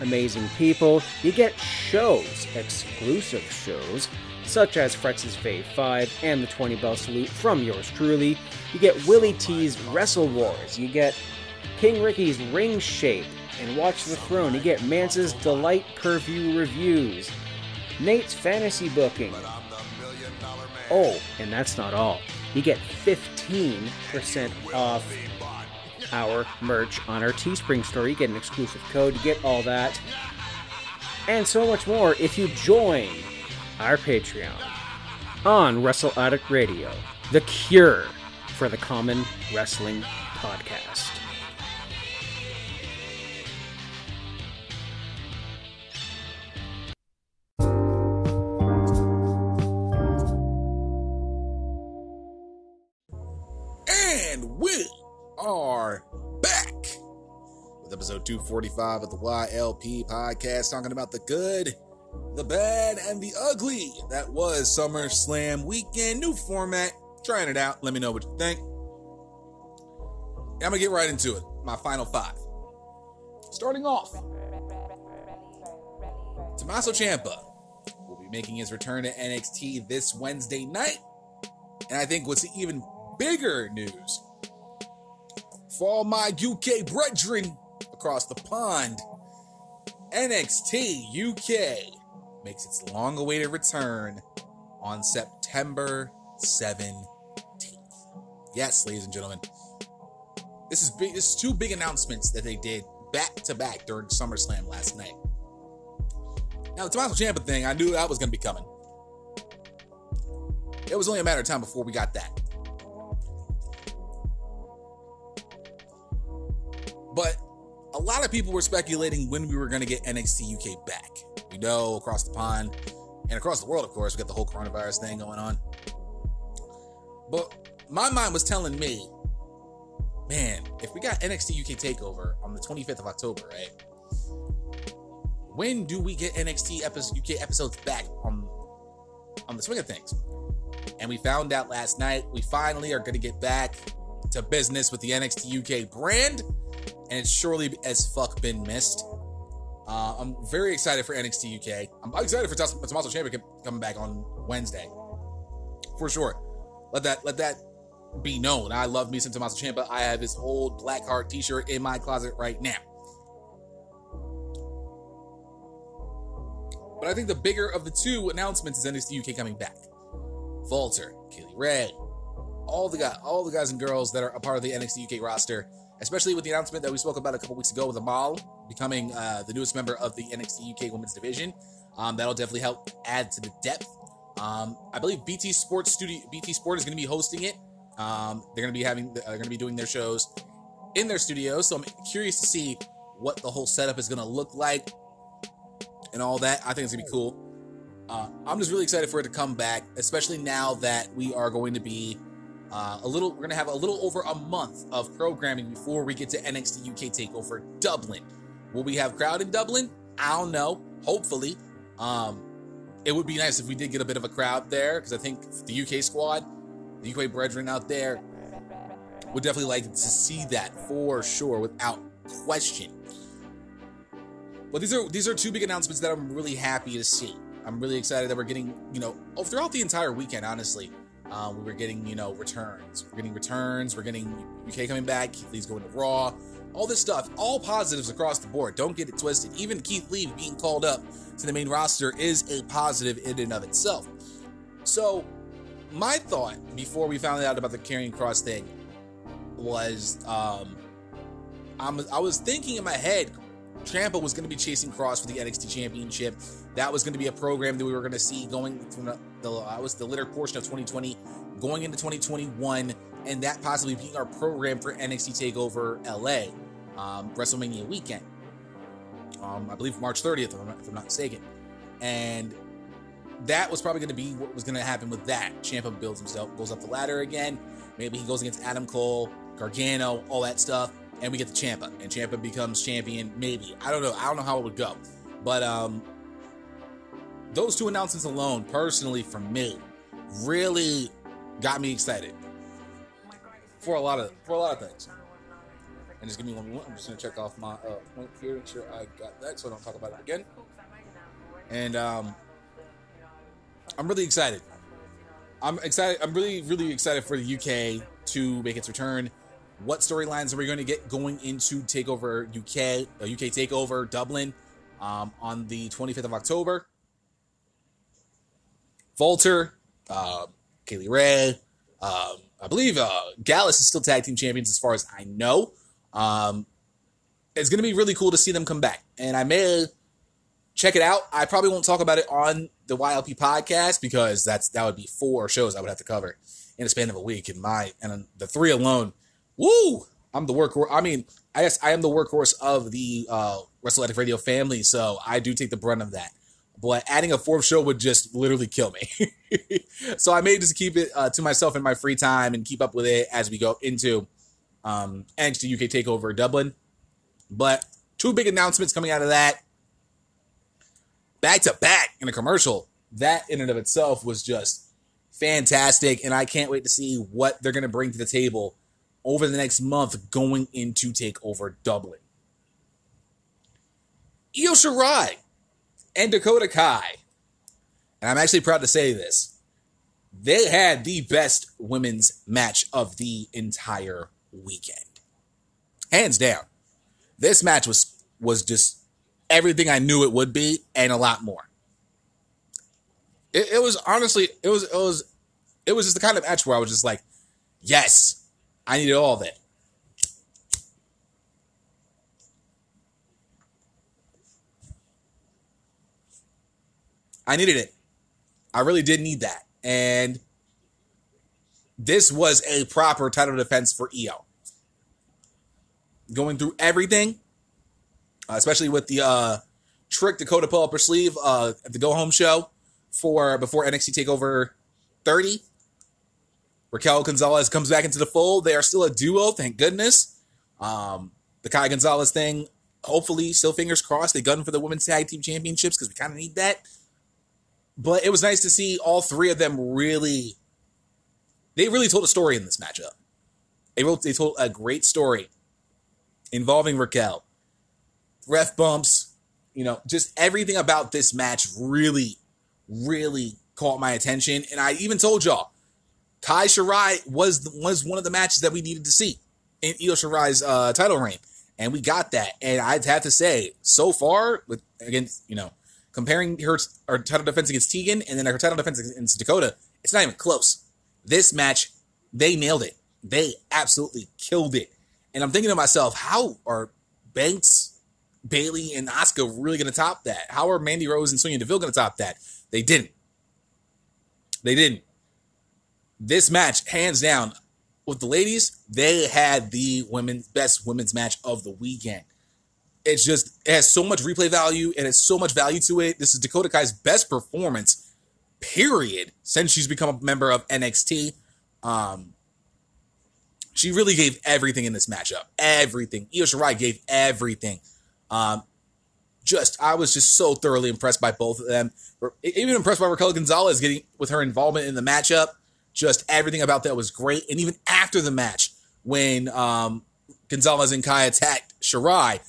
[SPEAKER 6] amazing people. You get shows, exclusive shows, such as Fretz's Fave 5 and the 20 Bell Salute from yours truly. You get Willie T's Wrestle Wars. You get King Ricky's Ring Shape and Watch the Throne. You get Mance's Delight Per View Reviews. Nate's Fantasy Booking. Oh, and that's not all. You get 15% off our merch on our Teespring store. You get an exclusive code, you get all that, and so much more if you join our Patreon on Wrestle Addict Radio, the cure for the common wrestling podcast.
[SPEAKER 4] 145 of the YLP podcast, talking about the good, the bad, and the ugly. That was Summer Slam weekend. New format. Trying it out. Let me know what you think. I'm going to get right into it. My final five. Starting off, Tommaso Ciampa will be making his return to NXT this Wednesday night. And I think what's even bigger news for all my UK brethren across the pond, NXT UK makes its long awaited return on September 17th. Yes, ladies and gentlemen. This is big this is two big announcements that they did back to back during SummerSlam last night. Now the Tommaso Ciampa thing, I knew that was gonna be coming. It was only a matter of time before we got that. But a lot of people were speculating when we were going to get NXT UK back. We know across the pond and across the world, of course, we got the whole coronavirus thing going on. But my mind was telling me, man, if we got NXT UK Takeover on the 25th of October, right? When do we get NXT episode, UK episodes back on on the swing of things? And we found out last night we finally are going to get back to business with the NXT UK brand and it's surely as fuck been missed. Uh, I'm very excited for NXT UK. I'm excited for Tommaso Ciampa coming back on Wednesday, for sure. Let that let that be known. I love me some Tommaso Ciampa. I have his old Black Heart T-shirt in my closet right now. But I think the bigger of the two announcements is NXT UK coming back. Walter, Kay Lee Ray, all the guys, all the guys and girls that are a part of the NXT UK roster especially with the announcement that we spoke about a couple weeks ago with Amale becoming uh, the newest member of the NXT UK Women's Division. Um, that'll definitely help add to the depth. Um, I believe BT Sports Studio, BT Sport is going to be hosting it. Um, they're going to be having, they're going to be doing their shows in their studios. So I'm curious to see what the whole setup is going to look like and all that. I think it's going to be cool. Uh, I'm just really excited for it to come back, especially now that we are going to be uh, a little, we're gonna have a little over a month of programming before we get to NXT UK Takeover Dublin. Will we have crowd in Dublin? I don't know. Hopefully, um, it would be nice if we did get a bit of a crowd there because I think the UK squad, the UK brethren out there, would definitely like to see that for sure, without question. But these are these are two big announcements that I'm really happy to see. I'm really excited that we're getting, you know, throughout the entire weekend, honestly. Uh, we were getting, you know, returns. We're getting returns. We're getting UK coming back. Keith Lee's going to Raw. All this stuff, all positives across the board. Don't get it twisted. Even Keith Lee being called up to the main roster is a positive in and of itself. So, my thought before we found out about the Karrion Kross thing was um, I'm, I was thinking in my head, Ciampa was going to be chasing Kross for the NXT Championship. That was going to be a program that we were going to see going from the, the I was the later portion of 2020, going into 2021, and that possibly being our program for NXT Takeover LA, um, WrestleMania weekend. Um, I believe March 30th, if I'm not, if I'm not mistaken, and that was probably going to be what was going to happen with that. Ciampa builds himself, goes up the ladder again. Maybe he goes against Adam Cole, Gargano, all that stuff and we get the Ciampa, and Ciampa becomes champion. Maybe I don't know. I don't know how it would go, but um, those two announcements alone, personally for me, really got me excited for a lot of for a lot of things. And just give me one moment. I'm just gonna check off my uh, point here, make sure I got that, so I don't talk about it again. And um, I'm really excited. I'm excited. I'm really, really excited for the UK to make its return what storylines are we going to get going into Takeover UK, uh, UK Takeover Dublin um, on the 25th of October? Walter, uh, Kay Lee Ray, um, I believe uh, Gallus is still tag team champions as far as I know. Um, it's going to be really cool to see them come back, and I may check it out. I probably won't talk about it on the YLP podcast because that's that would be four shows I would have to cover in a span of a week, and my and the three alone Woo! I'm the workhorse. I mean, I guess I am the workhorse of the uh, WrestleAddict Radio family, so I do take the brunt of that. But adding a fourth show would just literally kill me. so I may just keep it uh, to myself in my free time and keep up with it as we go into um, NXT UK Takeover Dublin. But two big announcements coming out of that, back to back in a commercial. That in and of itself was just fantastic, and I can't wait to see what they're going to bring to the table over the next month going into Takeover Dublin. Io Shirai and Dakota Kai, and I'm actually proud to say this, they had the best women's match of the entire weekend. Hands down. This match was was just everything I knew it would be and a lot more. It, it was honestly, it was it was it was just the kind of match where I was just like, yes, I needed all that. I needed it. I really did need that. And this was a proper title defense for Io. Going through everything, uh, especially with the uh, trick Dakota pull up her sleeve uh, at the go home show for before NXT Takeover 30. Raquel Gonzalez comes back into the fold. They are still a duo, thank goodness. Um, the Kai Gonzalez thing, hopefully, still fingers crossed. They gun for the women's tag team championships because we kind of need that. But it was nice to see all three of them really. They really told a story in this matchup. They wrote, they told a great story involving Raquel. Ref bumps, you know, just everything about this match really, really caught my attention. And I even told y'all Kai Shirai was was one of the matches that we needed to see in Io Shirai's uh, title reign, and we got that. And I'd have to say, so far, with against you know, comparing her her title defense against Tegan and then her title defense against Dakota, it's not even close. This match, they nailed it. They absolutely killed it. And I'm thinking to myself, how are Banks, Bayley, and Asuka really going to top that? How are Mandy Rose and Sonya Deville going to top that? They didn't. They didn't this match, hands down, with the ladies, they had the women's best women's match of the weekend. It's just it has so much replay value and it's so much value to it. This is Dakota Kai's best performance, period, since she's become a member of NXT. Um, she really gave everything in this matchup. Everything. Io Shirai gave everything. Um, just I was just so thoroughly impressed by both of them. Even impressed by Raquel Gonzalez getting with her involvement in the matchup. Just everything about that was great. And even after the match, when um, Gonzalez and Kai attacked Shirai,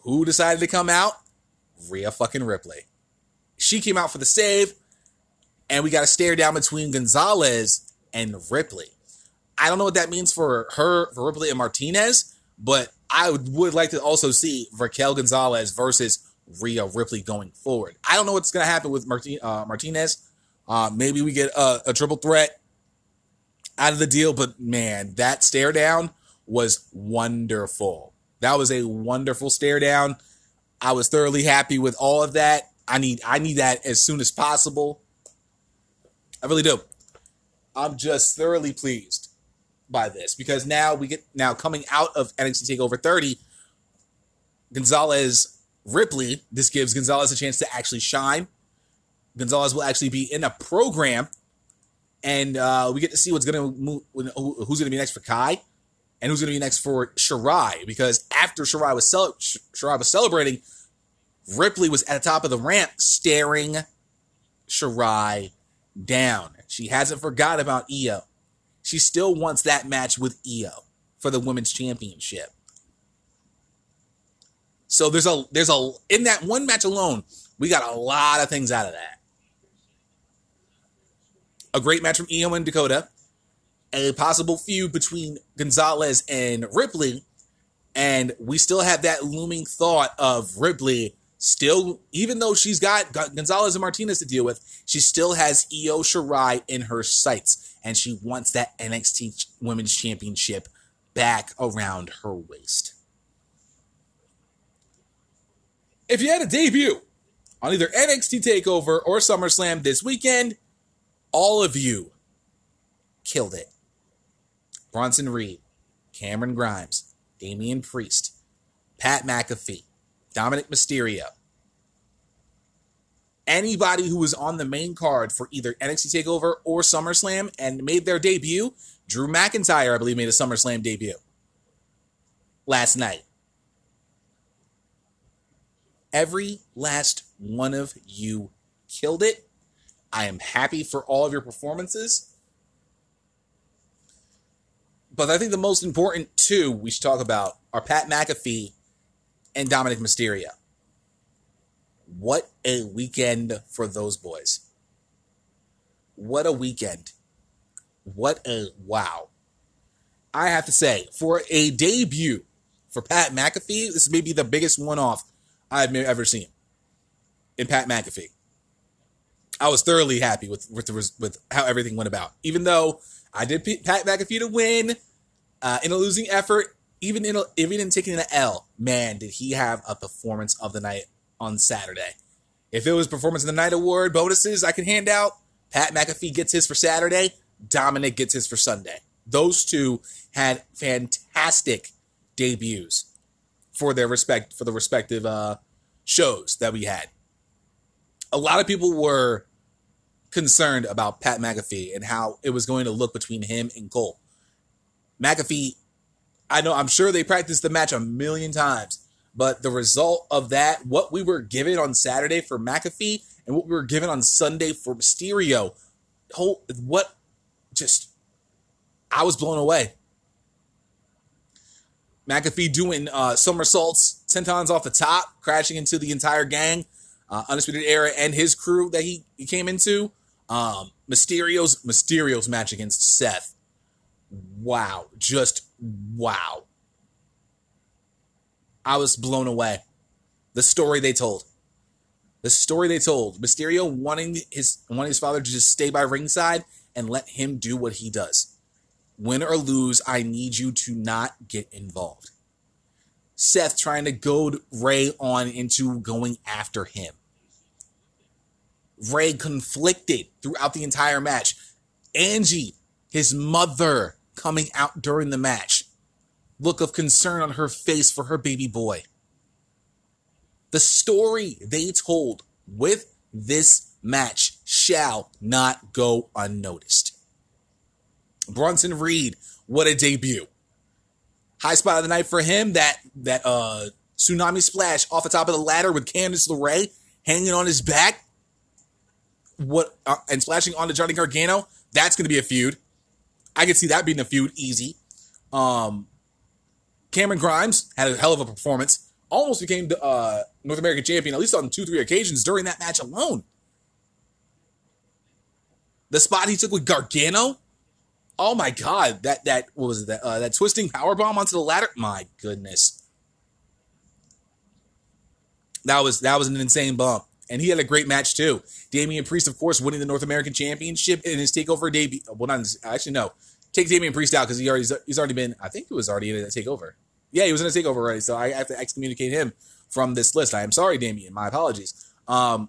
[SPEAKER 4] who decided to come out? Rhea fucking Ripley. She came out for the save, and we got a stare down between Gonzalez and Ripley. I don't know what that means for her, for Ripley and Martinez, but I would like to also see Raquel Gonzalez versus Rhea Ripley going forward. I don't know what's going to happen with Martin, uh, Martinez. Uh, maybe we get a, a, triple threat out of the deal, but man, that stare down was wonderful. That was a wonderful stare down. I was thoroughly happy with all of that. I need I need that as soon as possible. I really do. I'm just thoroughly pleased by this because now we get now coming out of NXT Takeover 30, Gonzalez Ripley. This gives Gonzalez a chance to actually shine. Gonzalez will actually be in a program, and uh, we get to see what's gonna move, who's gonna be next for Kai, and who's gonna be next for Shirai. Because after Shirai was cel- Shirai was celebrating, Ripley was at the top of the ramp staring Shirai down. She hasn't forgot about Io. She still wants that match with Io for the women's championship. So there's a there's a in that one match alone, we got a lot of things out of that. A great match from Io and Dakota, a possible feud between Gonzalez and Ripley, and we still have that looming thought of Ripley still, even though she's got Gonzalez and Martinez to deal with, she still has Io Shirai in her sights, and she wants that NXT Women's Championship back around her waist. If you had a debut on either NXT TakeOver or SummerSlam this weekend, all of you killed it. Bronson Reed, Cameron Grimes, Damian Priest, Pat McAfee, Dominik Mysterio. Anybody who was on the main card for either NXT TakeOver or SummerSlam and made their debut, Drew McIntyre, I believe, made a SummerSlam debut last night. Every last one of you killed it. I am happy for all of your performances. But I think the most important two we should talk about are Pat McAfee and Dominik Mysterio. What a weekend for those boys. What a weekend. What a wow. I have to say, for a debut for Pat McAfee, this may be the biggest one off I've ever seen in Pat McAfee. I was thoroughly happy with with the, with how everything went about. Even though I did Pat McAfee to win uh, in a losing effort, even in a, even in taking an L, man, did he have a performance of the night on Saturday? If it was performance of the night award bonuses I can hand out, Pat McAfee gets his for Saturday, Dominik gets his for Sunday. Those two had fantastic debuts for their respect for the respective uh, shows that we had. A lot of people were concerned about Pat McAfee and how it was going to look between him and Cole. McAfee, I know I'm sure they practiced the match a million times, but the result of that, what we were given on Saturday for McAfee and what we were given on Sunday for Mysterio, whole what just I was blown away. McAfee doing uh, somersaults, sentons off the top, crashing into the entire gang, uh, Undisputed Era and his crew that he, he came into. Um, Mysterio's Mysterio's match against Seth. Wow, just wow. I was blown away. The story they told. The story they told. Mysterio wanting his wanting his father to just stay by ringside and let him do what he does win or lose, I need you to not get involved. Seth trying to goad Rey on into going after him. Rey conflicted throughout the entire match. Angie, his mother, coming out during the match. Look of concern on her face for her baby boy. The story they told with this match shall not go unnoticed. Bronson Reed, what a debut. High spot of the night for him, that that uh tsunami splash off the top of the ladder with Candice LeRae hanging on his back. What uh, and splashing onto Johnny Gargano. That's going to be a feud. I could see that being a feud easy. Um, Cameron Grimes had a hell of a performance. Almost became the uh, North American champion at least on two, three occasions during that match alone. The spot he took with Gargano, Oh my god, that that what was it that uh, that twisting power bomb onto the ladder? My goodness, that was that was an insane bump, and he had a great match too. Damian Priest, of course, winning the North American Championship in his Takeover debut. Well, not actually no, take Damian Priest out because he already he's already been. I think he was already in a Takeover. Yeah, he was in a takeover already, so I have to excommunicate him from this list. I am sorry, Damian. My apologies. Um,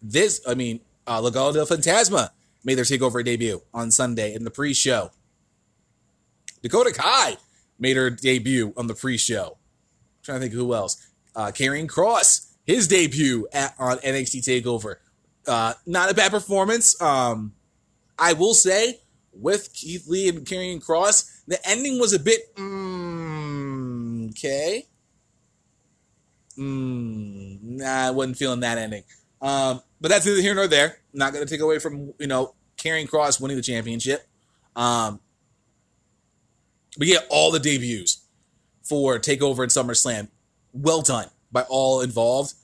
[SPEAKER 4] this, I mean, uh, Legado del Fantasma made their takeover debut on Sunday in the pre-show. Dakota Kai made her debut on the pre-show. trying to think who else. Uh, Kross, his debut at, on NXT Takeover. Uh, not a bad performance. Um, I will say, with Keith Lee and Karrion Kross, the ending was a bit mm, okay. Mm, nah, I wasn't feeling that ending. Um, but that's neither here nor there. Not going to take away from you know Karrion Kross winning the championship. Um, but yeah, all the debuts for Takeover and SummerSlam, well done by all involved.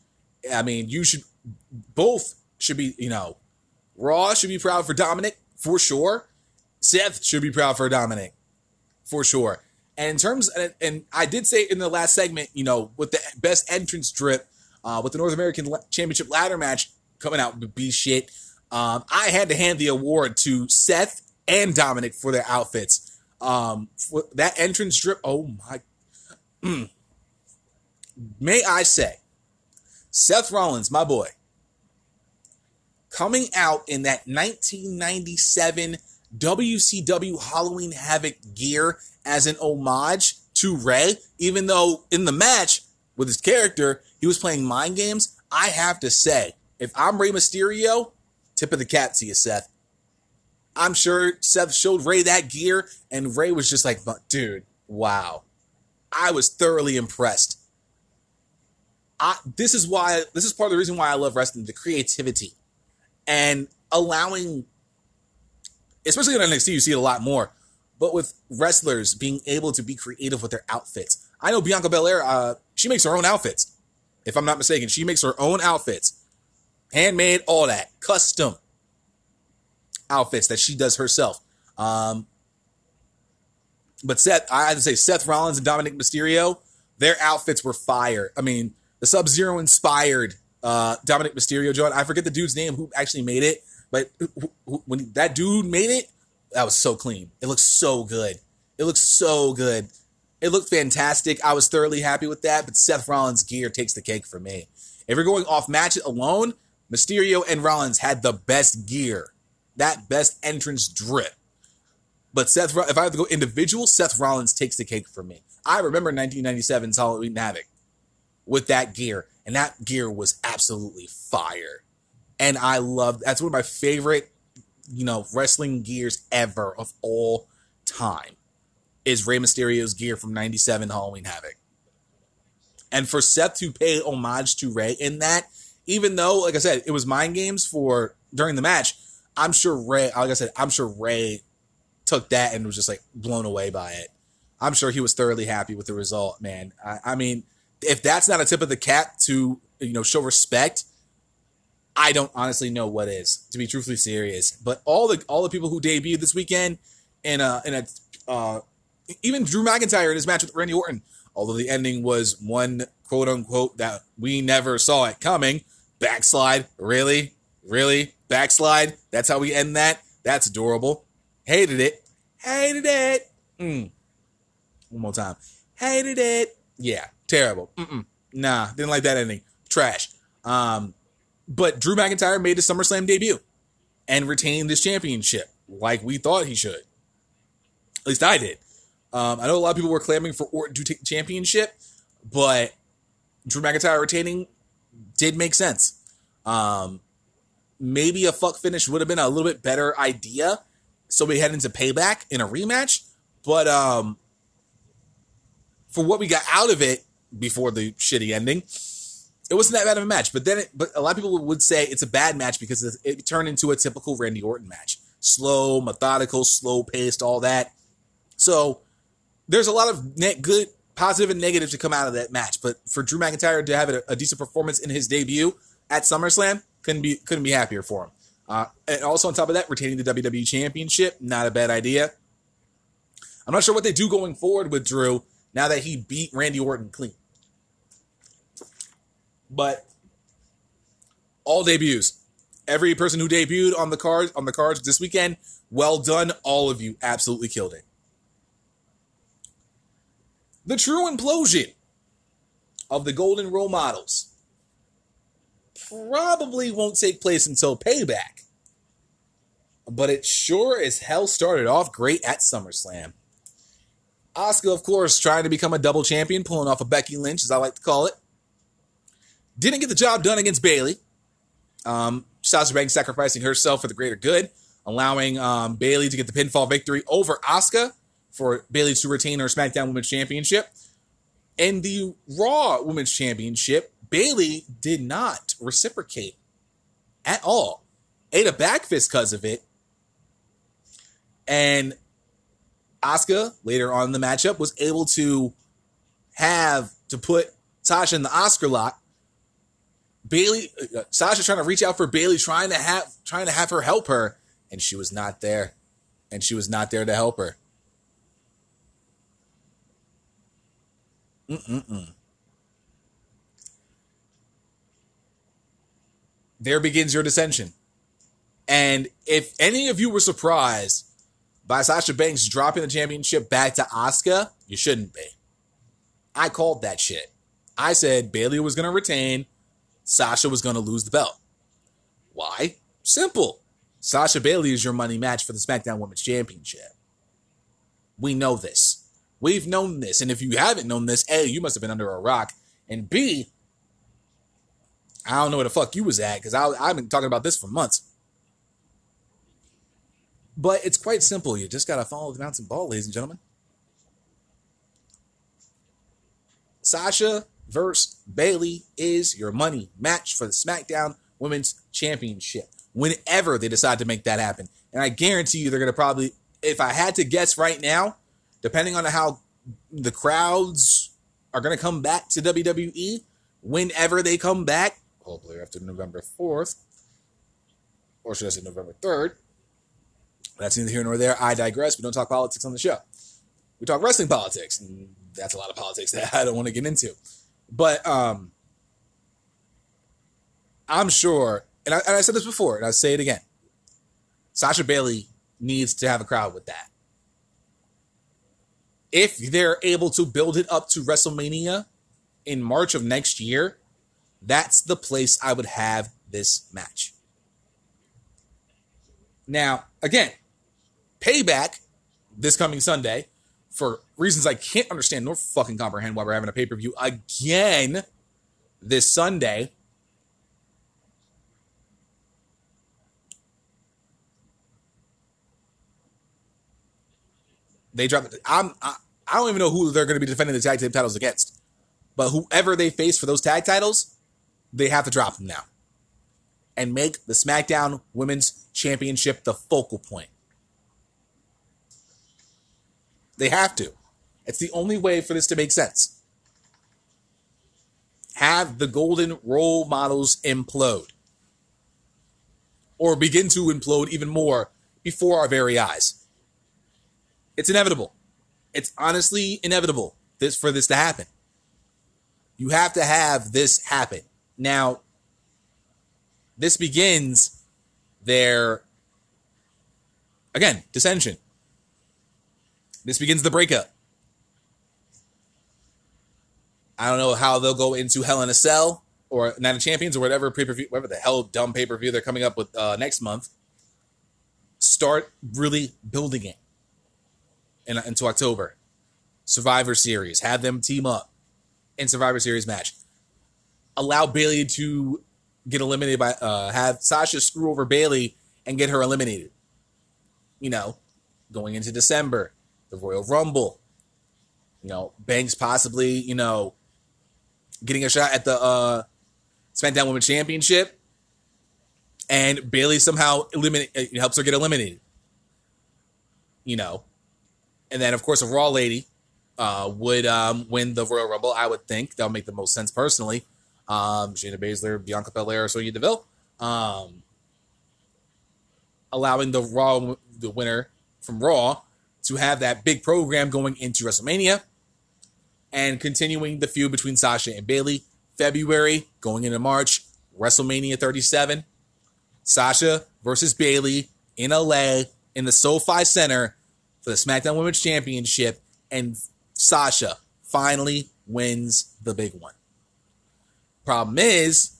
[SPEAKER 4] I mean, you should both should be you know, Raw should be proud for Dominik for sure. Seth should be proud for Dominik for sure. And in terms, and, and I did say in the last segment, you know, with the best entrance drip, uh, with the North American Championship ladder match coming out with B shit, um, I had to hand the award to Seth and Dominik for their outfits. Um, for that entrance drip, oh my. may I say, Seth Rollins, my boy, coming out in that 1997 WCW Halloween Havoc gear as an homage to Rey, even though in the match with his character, he was playing mind games. I have to say, if I'm Rey Mysterio, tip of the cap to you, Seth. I'm sure Seth showed Rey that gear, and Rey was just like, dude, wow. I was thoroughly impressed. I, this is why, this is part of the reason why I love wrestling the creativity and allowing especially in NXT, you see it a lot more. But with wrestlers being able to be creative with their outfits, I know Bianca Belair. Uh, she makes her own outfits, if I'm not mistaken. She makes her own outfits, handmade, all that, custom outfits that she does herself. Um, but Seth, I have to say, Seth Rollins and Dominik Mysterio, their outfits were fire. I mean, the Sub Zero inspired uh, Dominik Mysterio John. I forget the dude's name who actually made it. But when that dude made it, that was so clean. It looks so good. It looks so good. It looked fantastic. I was thoroughly happy with that. But Seth Rollins' gear takes the cake for me. If you're going off match alone, Mysterio and Rollins had the best gear, that best entrance drip. But Seth, if I have to go individual, Seth Rollins takes the cake for me. I remember 1997's Halloween Havoc with that gear, and that gear was absolutely fire and I love that's one of my favorite, you know, wrestling gears ever of all time. Is Rey Mysterio's gear from '97 Halloween Havoc, and for Seth to pay homage to Rey in that, even though, like I said, it was mind games for during the match. I'm sure Rey, like I said, I'm sure Rey took that and was just like blown away by it. I'm sure he was thoroughly happy with the result, man. I, I mean, if that's not a tip of the cap to you know show respect I don't honestly know what is, to be truthfully serious. But all the all the people who debuted this weekend in a in a uh, even Drew McIntyre in his match with Randy Orton, although the ending was one quote unquote that we never saw it coming. Backslide, really, really backslide. That's how we end that. That's adorable. Hated it. Hated it. Mm. One more time. Hated it. Yeah, terrible. Mm-mm. Nah, didn't like that ending. Trash. Um, but Drew McIntyre made his SummerSlam debut and retained this championship like we thought he should. At least I did. Um, I know a lot of people were clamoring for Orton to take the championship, but Drew McIntyre retaining did make sense. Um, maybe a fuck finish would have been a little bit better idea. So we head into payback in a rematch. But um, for what we got out of it before the shitty ending, it wasn't that bad of a match. But then, it, but a lot of people would say it's a bad match because it, turned into a typical Randy Orton match: slow, methodical, slow paced, all that. So there's a lot of net good, positive, and negative to come out of that match. But for Drew McIntyre to have a, a decent performance in his debut at SummerSlam, couldn't be couldn't be happier for him. Uh, and also on top of that, retaining the WWE Championship, not a bad idea. I'm not sure what they do going forward with Drew now that he beat Randy Orton clean. But all debuts, every person who debuted on the cards on the cards this weekend, well done, all of you, absolutely killed it. The true implosion of the golden role models probably won't take place until payback. But it sure as hell started off great at SummerSlam. Asuka, of course, trying to become a double champion, pulling off a Becky Lynch, as I like to call it. Didn't get the job done against Bayley. Um, Sasha Banks sacrificing herself for the greater good, allowing um, Bayley to get the pinfall victory over Asuka for Bayley to retain her SmackDown Women's Championship. And the Raw Women's Championship, Bayley did not reciprocate at all. Ate a back fist because of it. And Asuka, later on in the matchup, was able to have to put Sasha in the Asuka lock. Bayley, uh, Sasha trying to reach out for Bayley, trying to have trying to have her help her, and she was not there, and she was not there to help her. Mm-mm-mm. There begins your dissension. And if any of you were surprised by Sasha Banks dropping the championship back to Asuka, you shouldn't be. I called that shit. I said Bayley was going to retain, Sasha was going to lose the belt. Why? Simple. Sasha Bayley is your money match for the SmackDown Women's Championship. We know this. We've known this. And if you haven't known this, A, you must have been under a rock. And B, I don't know where the fuck you was at because I've been talking about this for months. But it's quite simple. You just got to follow the bouncing ball, ladies and gentlemen. Sasha versus Bayley is your money match for the SmackDown Women's Championship. Whenever they decide to make that happen. And I guarantee you they're going to probably, if I had to guess right now, depending on how the crowds are going to come back to WWE, whenever they come back, hopefully after November 4th, or should I say November 3rd, that's neither here nor there. I digress. We don't talk politics on the show. We talk wrestling politics, and that's a lot of politics that I don't want to get into. But um, I'm sure, and I, and I said this before, and I say it again. Sasha Bayley needs to have a crowd with that. If they're able to build it up to WrestleMania in March of next year, that's the place I would have this match. Now, again, payback this coming Sunday for reasons I can't understand nor fucking comprehend why we're having a pay per view again this Sunday. They dropped. I'm. I, I don't even know who they're going to be defending the tag team titles against, but whoever they face for those tag titles, they have to drop them now, and make the SmackDown Women's Championship the focal point. They have to. It's the only way for this to make sense. Have the golden role models implode. Or begin to implode even more before our very eyes. It's inevitable. It's honestly inevitable this for this to happen. You have to have this happen. Now, this begins their again, dissension. This begins the breakup. I don't know how they'll go into Hell in a Cell or Night of Champions or whatever pay per view, whatever the hell dumb pay per view they're coming up with uh, next month. Start really building it in, into October. Survivor Series, have them team up in Survivor Series match. Allow Bayley to get eliminated by, uh, have Sasha screw over Bayley and get her eliminated. You know, going into December, the Royal Rumble. You know, Banks possibly, you know, getting a shot at the uh, SmackDown Women's Championship, and Bayley somehow eliminate helps her get eliminated. You know, and then of course a Raw lady uh, would um, win the Royal Rumble. I would think that'll make the most sense personally. Um, Shayna Baszler, Bianca Belair, Sonya Deville, um, allowing the Raw the winner from Raw to have that big program going into WrestleMania and continuing the feud between Sasha and Bayley. February going into March, WrestleMania 37. Sasha versus Bayley in LA in the SoFi Center for the SmackDown Women's Championship, and Sasha finally wins the big one. Problem is,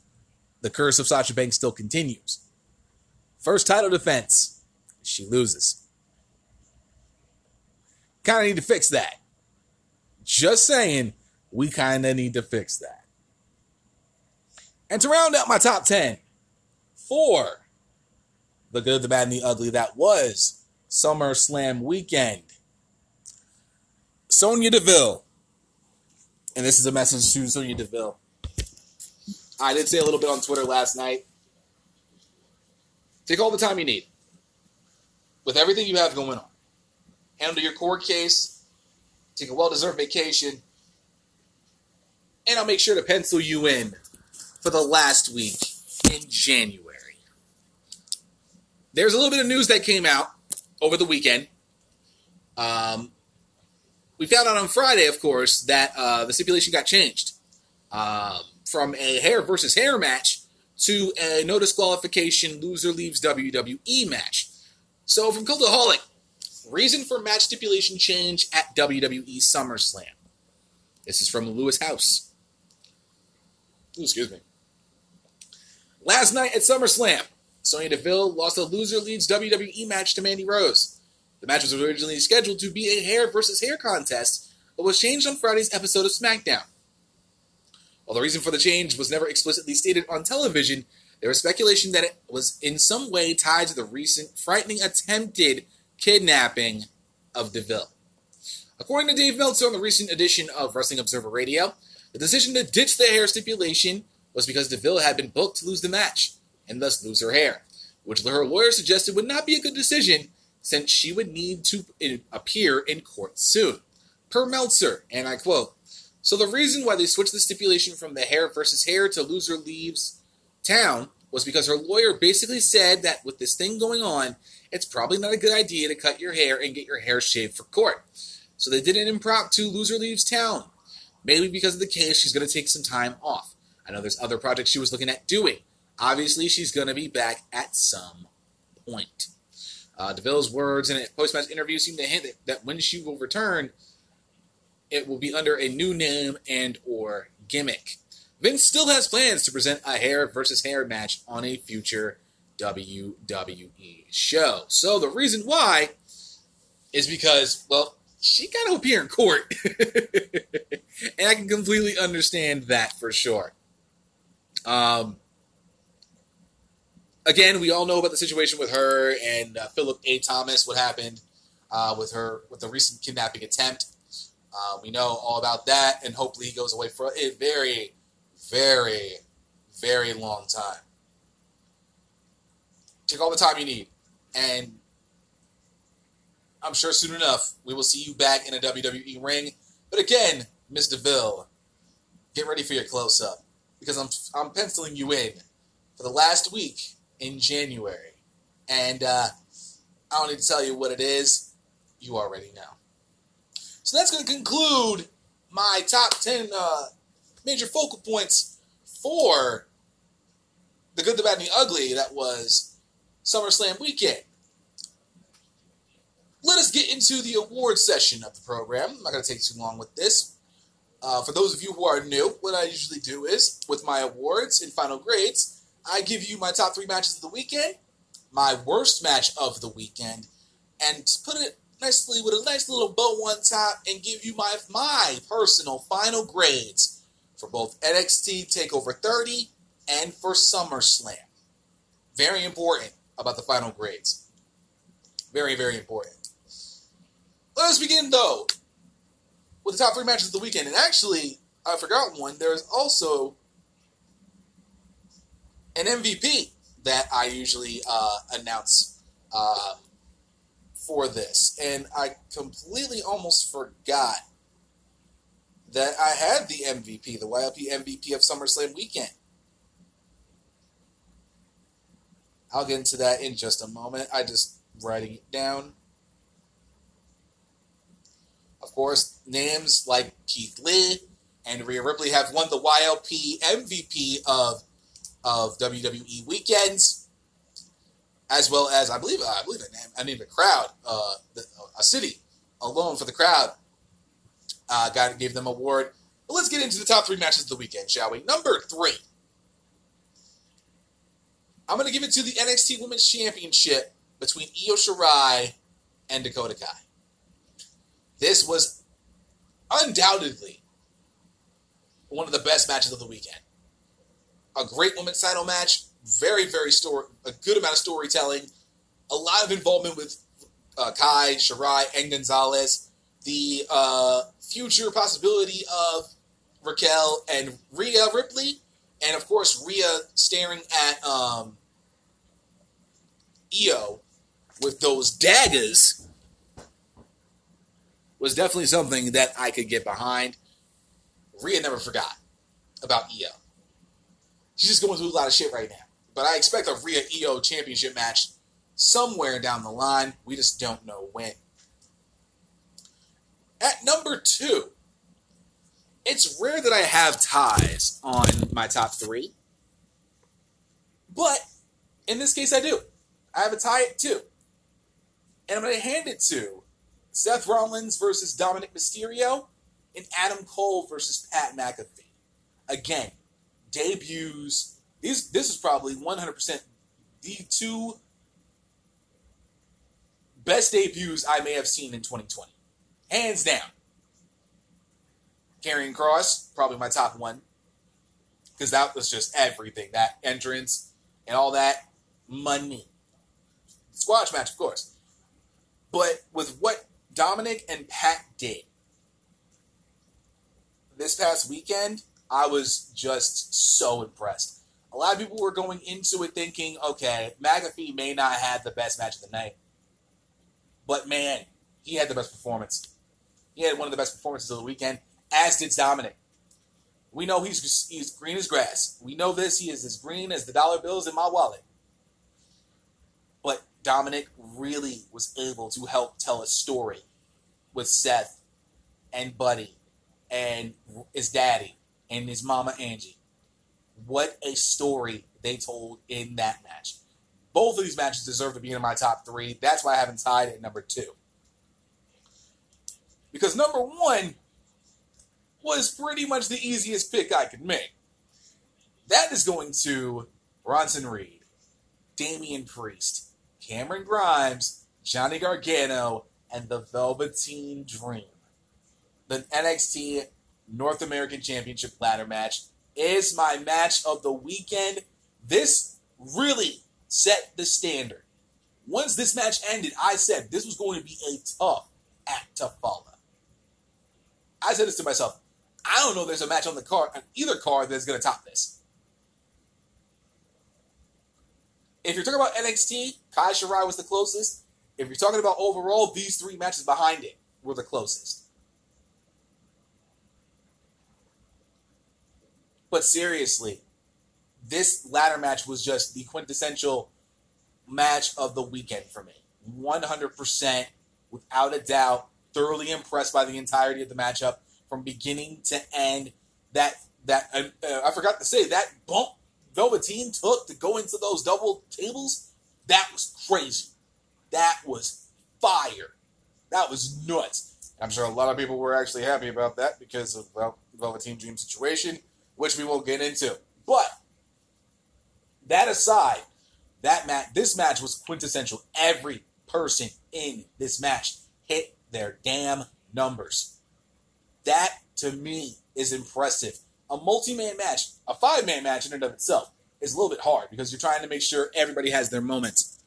[SPEAKER 4] the curse of Sasha Banks still continues. First title defense, she loses. Kind of need to fix that. Just saying, we kind of need to fix that. And to round out my top 10 for the good, the bad, and the ugly, that was SummerSlam weekend. Sonya Deville. And this is a message to Sonya Deville. I did say a little bit on Twitter last night. Take all the time you need with everything you have going on. Handle your court case, take a well deserved vacation, and I'll make sure to pencil you in for the last week in January. There's a little bit of news that came out over the weekend. Um, we found out on Friday, of course, that uh, the stipulation got changed um, from a hair versus hair match to a no disqualification loser leaves WWE match. So, from Cultaholic, reason for match stipulation change at WWE SummerSlam. This is from Lewis House. Ooh, excuse me. Last night at SummerSlam, Sonya Deville lost a loser leads WWE match to Mandy Rose. The match was originally scheduled to be a hair versus hair contest, but was changed on Friday's episode of SmackDown. While the reason for the change was never explicitly stated on television, there was speculation that it was in some way tied to the recent frightening attempted kidnapping of Deville. According to Dave Meltzer on the recent edition of Wrestling Observer Radio, the decision to ditch the hair stipulation was because Deville had been booked to lose the match and thus lose her hair, which her lawyer suggested would not be a good decision since she would need to appear in court soon. Per Meltzer, and I quote, so the reason why they switched the stipulation from the hair versus hair to loser leaves town was because her lawyer basically said that with this thing going on, it's probably not a good idea to cut your hair and get your hair shaved for court. So they did an impromptu loser leaves town. Maybe because of the case, she's going to take some time off. I know there's other projects she was looking at doing. Obviously, she's going to be back at some point. Uh, DeVille's words in a post-match interview seem to hint that, that when she will return, it will be under a new name and or gimmick. Vince still has plans to present a hair versus hair match on a future WWE show. So the reason why is because, well, she got to appear in court. and I can completely understand that for sure. Um, again, we all know about the situation with her and uh, Phillip A. Thomas, what happened uh, with her with the recent kidnapping attempt. Uh, we know all about that, and hopefully he goes away for a very, very, very long time. Take all the time you need, and I'm sure soon enough we will see you back in a WWE ring. But again, Miss Deville, get ready for your close up because I'm I'm penciling you in for the last week in January. And uh, I don't need to tell you what it is. You already know. So that's going to conclude my top 10 uh, major focal points for the good, the bad, and the ugly that was SummerSlam weekend. Let us get into the award session of the program. I'm not going to take too long with this. Uh, for those of you who are new, what I usually do is, with my awards and final grades, I give you my top three matches of the weekend, my worst match of the weekend, and put it nicely with a nice little bow on top and give you my my personal final grades for both NXT Takeover 30 and for SummerSlam. Very important about the final grades. Very, very important. Let us begin though with the top three matches of the weekend. And actually, I forgot one. There is also an MVP that I usually uh, announce uh, for this, and I completely almost forgot that I had the MVP, the YLP MVP of SummerSlam weekend. I'll get into that in just a moment. I just writing it down. Of course, names like Keith Lee and Rhea Ripley have won the YLP MVP of of WWE weekends, as well as I believe I believe a name I mean a crowd, uh, a city alone for the crowd Uh, got gave them award. But let's get into the top three matches of the weekend, shall we? Number three. I'm going to give it to the NXT Women's Championship between Io Shirai and Dakota Kai. This was undoubtedly one of the best matches of the weekend. A great women's title match, very, very story, a good amount of storytelling, a lot of involvement with uh, Kai, Shirai, and Gonzalez. The uh, future possibility of Raquel and Rhea Ripley, and of course Rhea staring at um, Io with those daggers was definitely something that I could get behind. Rhea never forgot about Io. She's just going through a lot of shit right now. But I expect a Rhea Io championship match somewhere down the line. We just don't know when. At number two, it's rare that I have ties on my top three. But in this case, I do. I have a tie at two. And I'm going to hand it to Seth Rollins versus Dominik Mysterio and Adam Cole versus Pat McAfee. Again, debuts. These, this is probably 100% the two best debuts I may have seen in 2020. Hands down. Karrion Kross, probably my top one. Because that was just everything. That entrance and all that money. Squash match, of course. But with what Dominik and Pat did this past weekend, I was just so impressed. A lot of people were going into it thinking, okay, McAfee may not have the best match of the night. But man, he had the best performance. He had one of the best performances of the weekend, as did Dominik. We know he's he's green as grass. We know this. He is as green as the dollar bills in my wallet. But Dominik really was able to help tell a story with Seth and Buddy and his daddy and his mama Angie. What a story they told in that match. Both of these matches deserve to be in my top three. That's why I haven't tied at number two. Because number one was pretty much the easiest pick I could make. That is going to Bronson Reed, Damian Priest, Cameron Grimes, Johnny Gargano, and the Velveteen Dream. The NXT North American Championship ladder match is my match of the weekend. This really set the standard. Once this match ended, I said this was going to be a tough act to follow. I said this to myself. I don't know there's a match on the card, on either card that's going to top this. If you're talking about NXT, Kai Shirai was the closest. If you're talking about overall, these three matches behind it were the closest. But seriously, this ladder match was just the quintessential match of the weekend for me. 100%, without a doubt, thoroughly impressed by the entirety of the matchup from beginning to end. That that uh, uh, I forgot to say that bump Velveteen took to go into those double tables. That was crazy. That was fire. That was nuts. I'm sure a lot of people were actually happy about that because of well, Velveteen Dream situation, which we won't get into. But that aside, that match, this match was quintessential. Every person in this match hit their damn numbers. That to me is impressive. A multi-man match, a five-man match in and of itself, is a little bit hard because you're trying to make sure everybody has their moments.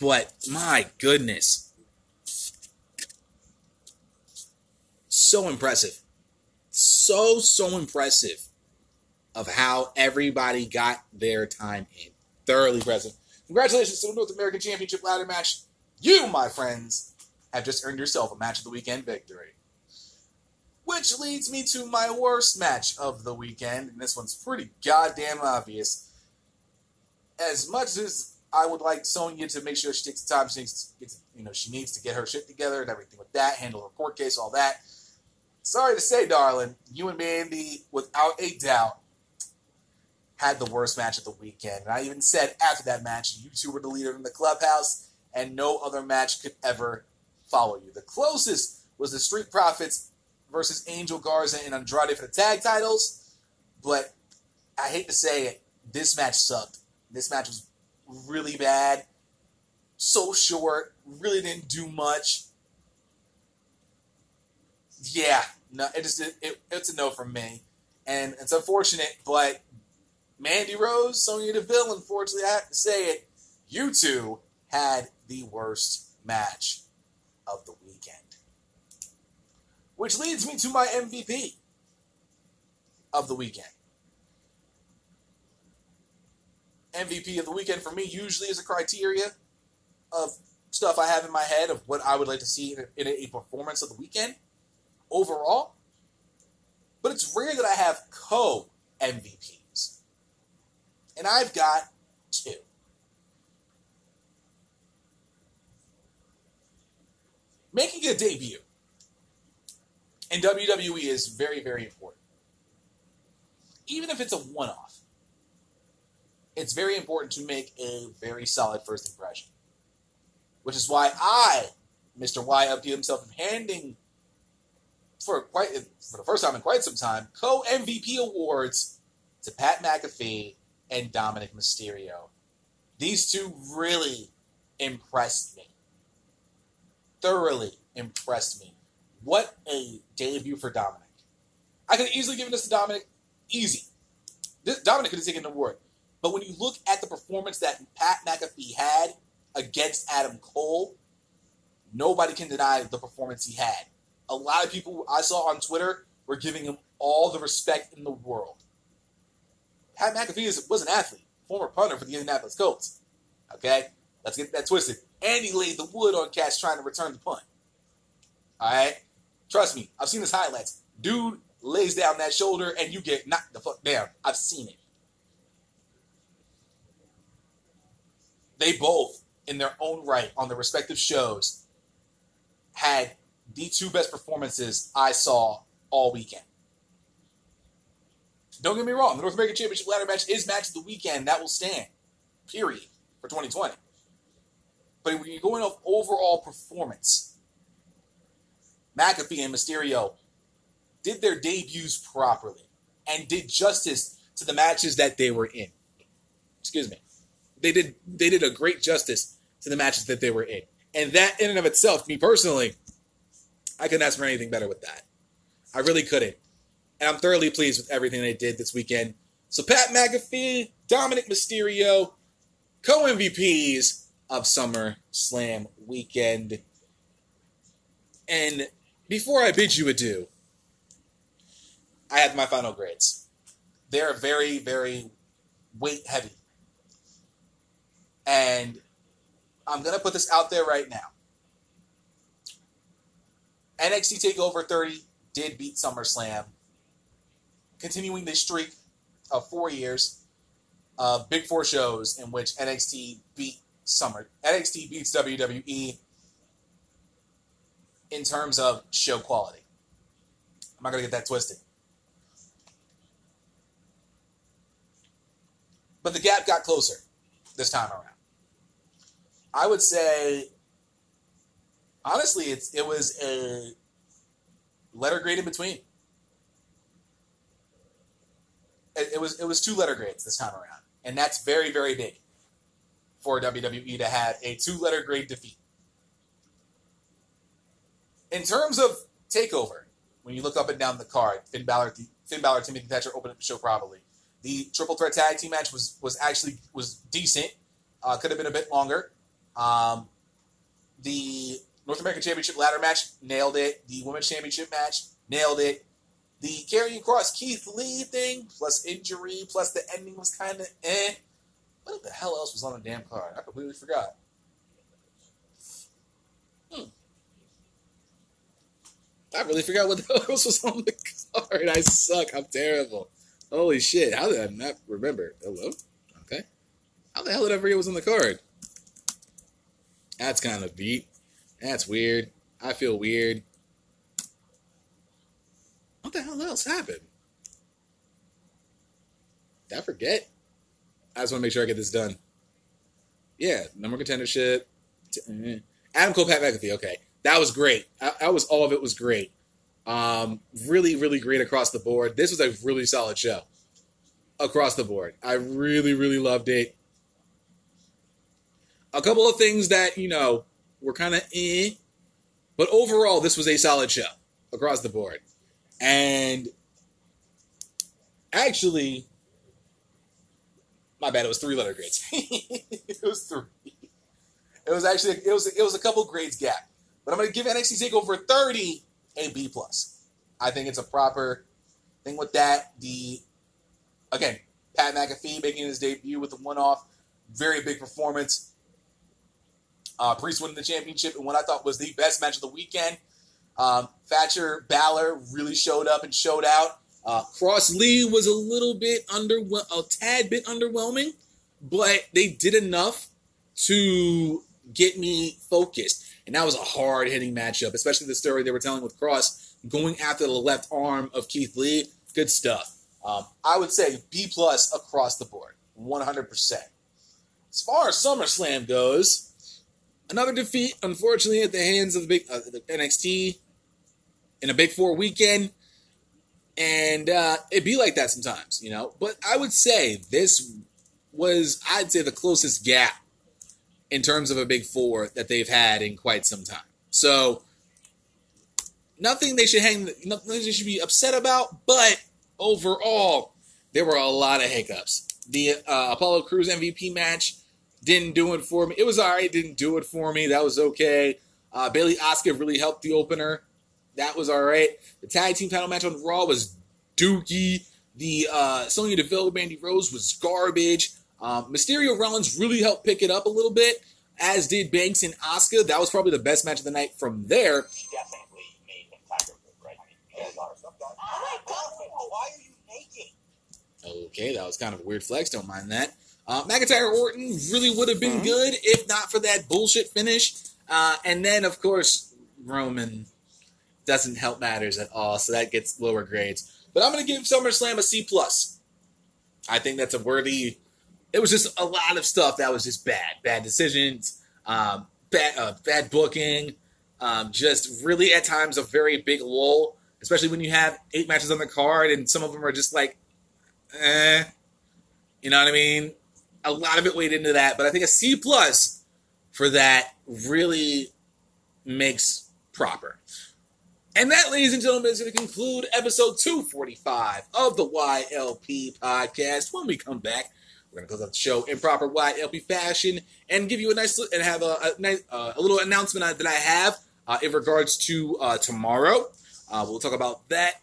[SPEAKER 4] But my goodness, so impressive, so so impressive of how everybody got their time in. Thoroughly impressive. Congratulations to the North American Championship ladder match. You, my friends, have just earned yourself a match of the weekend victory. Which leads me to my worst match of the weekend, and this one's pretty goddamn obvious. As much as I would like Sonya to make sure she takes the time she needs to, get, you know, she needs to get her shit together and everything with that, handle her court case, all that. Sorry to say, darling, you and Mandy, without a doubt, had the worst match of the weekend. And I even said after that match, you two were the leader in the clubhouse, and no other match could ever follow you. The closest was the Street Profits versus Angel Garza and Andrade for the tag titles. But I hate to say it, this match sucked. This match was really bad, so short, really didn't do much. Yeah, no, it just it, it, it's a no from me, and it's unfortunate. But Mandy Rose, Sonya Deville, unfortunately, I have to say it, you two had the worst match of the weekend. Which leads me to my MVP of the weekend. MVP of the weekend for me usually is a criteria of stuff I have in my head of what I would like to see in a, in a performance of the weekend overall. But it's rare that I have co MVPs. And I've got two. Making a debut in WWE is very, very important. Even if it's a one off, it's very important to make a very solid first impression. Which is why I, Mr. Y, up to himself handing for quite for the first time in quite some time co MVP awards to Pat McAfee and Dominik Mysterio. These two really impressed me. Thoroughly impressed me. What a debut for Dominik. I could easily given this to Dominik. Easy. This, Dominik could have taken the award. But when you look at the performance that Pat McAfee had against Adam Cole, nobody can deny the performance he had. A lot of people I saw on Twitter were giving him all the respect in the world. Pat McAfee is, was an athlete, former punter for the Indianapolis Colts. Okay? Let's get that twisted. And he laid the wood on cats trying to return the punt. All right? Trust me, I've seen his highlights. Dude lays down that shoulder and you get knocked the fuck down. I've seen it. They both, in their own right, on their respective shows, had the two best performances I saw all weekend. Don't get me wrong, the North American Championship ladder match is match of the weekend. That will stand, period, for 2020. But when you're going off overall performance, McAfee and Mysterio did their debuts properly and did justice to the matches that they were in. Excuse me. They did they did a great justice to the matches that they were in. And that in and of itself, me personally, I couldn't ask for anything better with that. I really couldn't. And I'm thoroughly pleased with everything they did this weekend. So Pat McAfee, Dominik Mysterio, co-MVPs of Summer Slam weekend. And before I bid you adieu, I have my final grades. They're very, very weight heavy. And I'm going to put this out there right now. NXT TakeOver 30 did beat SummerSlam, continuing the streak of four years of Big Four shows in which NXT beat Summer. NXT beats WWE in terms of show quality. I'm not going to get that twisted. But the gap got closer this time around. I would say, honestly, it's it was a letter grade in between. It, it was it was two letter grades this time around, and that's very very big for WWE to have a two letter grade defeat. In terms of takeover, when you look up and down the card, Finn Balor, Finn Balor, Timothy Thatcher opened up the show probably. The triple threat tag team match was was actually was decent. Uh, could have been a bit longer. Um, the North American Championship ladder match nailed it. The Women's Championship match nailed it. The Karrion Kross Keith Lee thing plus injury plus the ending was kind of eh. What the hell else was on the damn card? I completely forgot. I really forgot what the hell else was on the card. I suck. I'm terrible. Holy shit. How did I not remember? Hello? Okay. How the hell did I forget was on the card? That's kind of beat. That's weird. I feel weird. What the hell else happened? Did I forget? I just want to make sure I get this done. Yeah, number contendership. Mm-hmm. Adam Cole, Pat McAfee. Okay, that was great. That was all of it was great. Um, really, really great across the board. This was a really solid show across the board. I really, really loved it. A couple of things that, you know, were kind of eh, but overall, this was a solid show across the board. And actually, my bad, it was three letter grades. it was three. It was actually it was it was a couple grades gap. But I'm gonna give NXT Takeover 30 a B plus. I think it's a proper thing with that. The again, Pat McAfee making his debut with a one off, very big performance. Uh, Priest winning the championship in what I thought was the best match of the weekend. Um, Thatcher Balor really showed up and showed out. Uh, Kross Lee was a little bit under, a tad bit underwhelming, but they did enough to get me focused. And that was a hard hitting matchup, especially the story they were telling with Kross going after the left arm of Keith Lee. Good stuff. Um, I would say B plus across the board, 100%. As far as SummerSlam goes, another defeat, unfortunately, at the hands of the big uh, the NXT in a Big Four weekend, and uh, it be like that sometimes, you know. But I would say this was, I'd say, the closest gap in terms of a Big Four that they've had in quite some time. So nothing they should hang, nothing they should be upset about. But overall, there were a lot of hiccups. The uh, Apollo Crews MVP match didn't do it for me. It was all right. Didn't do it for me. That was okay. Uh, Bayley Asuka really helped the opener. That was all right. The tag team title match on Raw was dookie. The uh, Sonya Deville, Mandy Rose was garbage. Um, Mysterio Rollins really helped pick it up a little bit, as did Banks and Asuka. That was probably the best match of the night from there. Okay, that was kind of a weird flex. Don't mind that. Uh, McIntyre Orton really would have been good if not for that bullshit finish. Uh, and then, of course, Roman doesn't help matters at all, so that gets lower grades. But I'm going to give SummerSlam a C plus. I think that's a worthy. It was just a lot of stuff that was just bad, bad decisions, um, bad, uh, bad booking, um, just really at times a very big lull, especially when you have eight matches on the card and some of them are just like, eh, you know what I mean? a lot of it weighed into that, but I think a C plus for that really makes proper. And that, ladies and gentlemen, is going to conclude episode 245 of the YLP podcast. When we come back, we're to close out the show in proper YLP fashion and give you a nice and have a, a nice uh, a little announcement that I have uh, in regards to uh, tomorrow. Uh, we'll talk about that.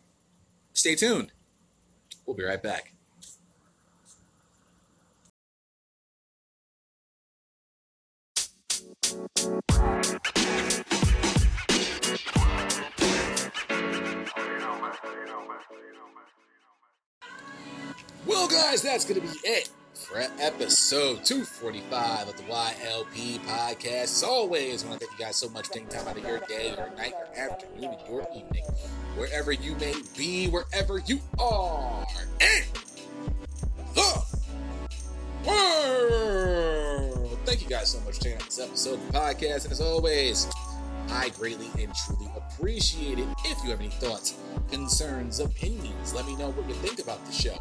[SPEAKER 4] Stay tuned. We'll be right back. Well, guys, that's going to be it for episode 245 of the YLP podcast. As always, I want to thank you guys so much for taking time out of your day, your night, your afternoon, your evening, wherever you may be, wherever you are. And the world. Thank you guys so much for checking out this episode of the podcast. And as always, I greatly and truly appreciate it. If you have any thoughts, concerns, opinions, let me know what you think about the show.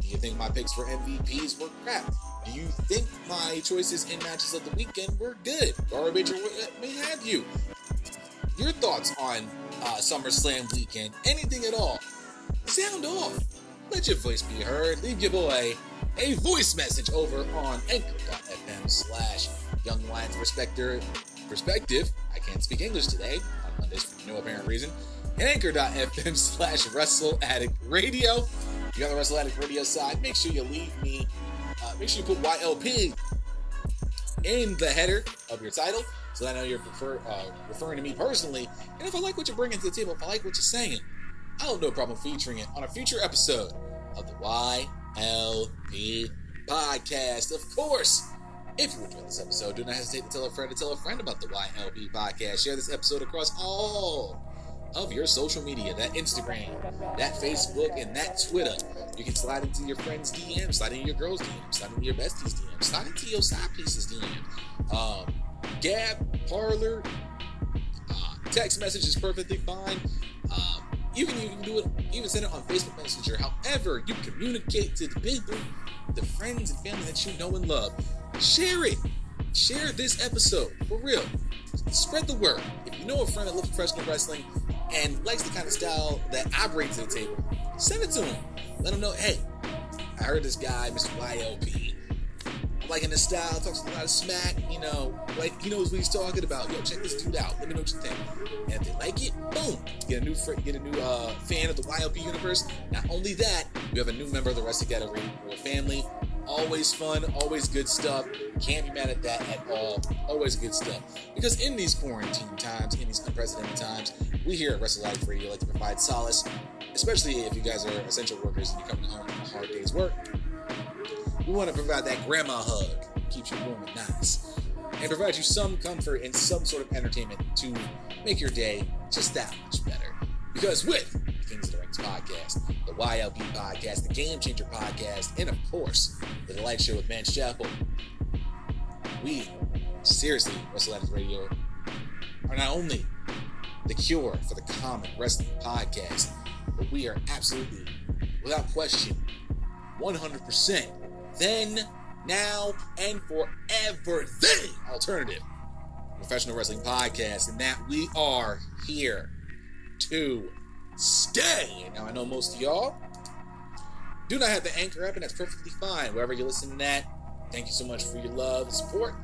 [SPEAKER 4] Do you think my picks for MVPs were crap? Do you think my choices in matches of the weekend were good, garbage, or what may have you? Your thoughts on uh, SummerSlam weekend, anything at all, sound off. Let your voice be heard. Leave your boy a voice message over on anchor.fm slash Young Lions Perspective. Perspective. I can't speak English today on Mondays for no apparent reason. Anchor.fm slash Wrestle Addict Radio. If you're on the Wrestle Radio side, make sure you leave me, uh, make sure you put YLP in the header of your title so that I know you're prefer, uh, referring to me personally. And if I like what you're bringing to the table, if I like what you're saying, I don't have no problem featuring it on a future episode of the YLP podcast. Of course, if you enjoyed this episode, do not hesitate to tell a friend to tell a friend about the YLP podcast. Share this episode across all of your social media that Instagram, that Facebook, and that Twitter. You can slide into your friends' DM, slide into your girls' DM, slide into your besties' DM, slide into your side pieces' DM. Um, Gab, Parler, uh, text message is perfectly fine. Um, you can even do it, even send it on Facebook Messenger. However, you communicate to the people, the friends and family that you know and love. Share it. Share this episode for real. Spread the word. If you know a friend that loves professional wrestling and likes the kind of style that I bring to the table, send it to him. Let him know, hey, I heard this guy, Mr. YLP. I'm liking his style, talks a lot of smack, you know, like he knows what he's talking about. Yo, check this dude out. Let me know what you think. And if they like it, boom, get a new fr- get a new uh, fan of the YLP universe. Not only that, we have a new member of the Wrestling Gallery family. Always fun, always good stuff. Can't be mad at that at all. Always good stuff. Because in these quarantine times, in these unprecedented times, we here at Wrestle Life Radio like to provide solace, especially if you guys are essential workers and you're coming home from a hard day's work. We want to provide that grandma hug, keeps you warm and nice, and provide you some comfort and some sort of entertainment to make your day just that much better. Because with podcast, the YLP podcast, the Game Changer podcast, and of course, the Delight Show with Mance Chapel, we seriously, Wrestle Life Radio, are not only the cure for the common wrestling podcast, but we are absolutely, without question, 100% then, now, and forever the alternative professional wrestling podcast, and that we are here to stay. Now, I know most of y'all do not have the Anchor app, and that's perfectly fine. Wherever you listen to that, thank you so much for your love and support.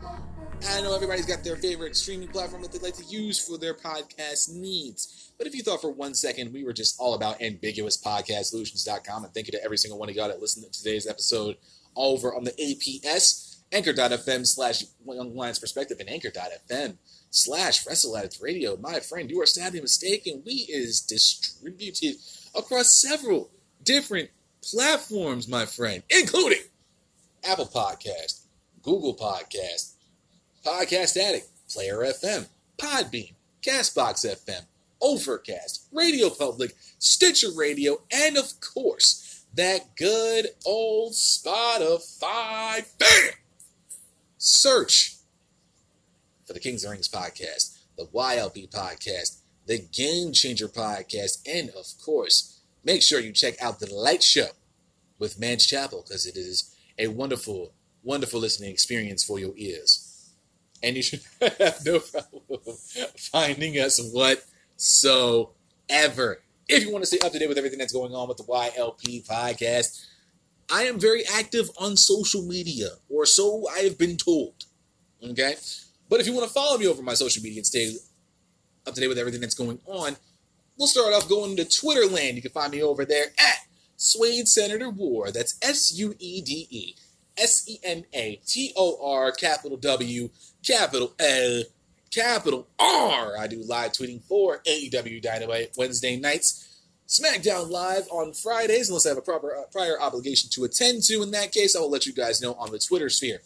[SPEAKER 4] I know everybody's got their favorite streaming platform that they like to use for their podcast needs. But if you thought for one second we were just all about ambiguouspodcastsolutions.com, and thank you to every single one of y'all that listened to today's episode over on the APS, anchor.fm slash Young Lions Perspective, and anchor.fm slash Wrestle Addicts Radio. My friend, you are sadly mistaken. We is distributed across several different platforms, my friend, including Apple Podcast, Google Podcast, Podcast Addict, Player FM, Podbean, Castbox FM, Overcast, Radio Public, Stitcher Radio, and of course, that good old Spotify. Bam! Search for the Kings of Rings podcast, the YLP podcast, the Game Changer podcast, and of course, make sure you check out the Light Show with Mance Chapel because it is a wonderful, wonderful listening experience for your ears. And you should have no problem finding us whatsoever. If you want to stay up to date with everything that's going on with the YLP podcast, I am very active on social media, or so I have been told. Okay? But if you want to follow me over my social media and stay up to date with everything that's going on, we'll start off going to Twitter land. You can find me over there at Suede Senator War. That's S U E D E S E N A T O R, capital W, capital L, capital R. I do live tweeting for AEW Dynamite Wednesday nights. SmackDown Live on Fridays, unless I have a proper uh, prior obligation to attend to. In that case, I will let you guys know on the Twitter sphere.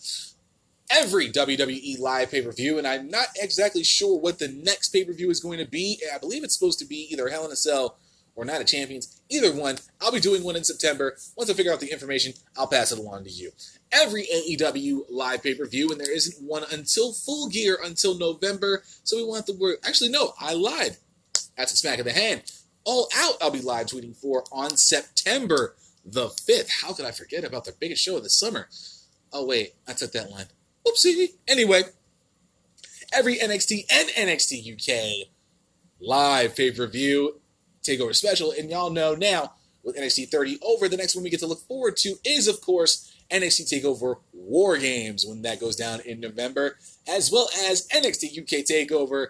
[SPEAKER 4] Every WWE live pay per view, and I'm not exactly sure what the next pay per view is going to be. I believe it's supposed to be either Hell in a Cell or Night of Champions. Either one. I'll be doing one in September. Once I figure out the information, I'll pass it along to you. Every AEW live pay per view, and there isn't one until Full Gear until November. So we want the word. Actually, no, I lied. That's a smack of the hand. All Out, I'll be live tweeting for on September the 5th. How could I forget about the biggest show of the summer? Oh, wait, I took that line. Oopsie. Anyway, every NXT and NXT UK live pay per view takeover special, and y'all know now with NXT 30 over, the next one we get to look forward to is, of course, NXT Takeover War Games when that goes down in November, as well as NXT UK Takeover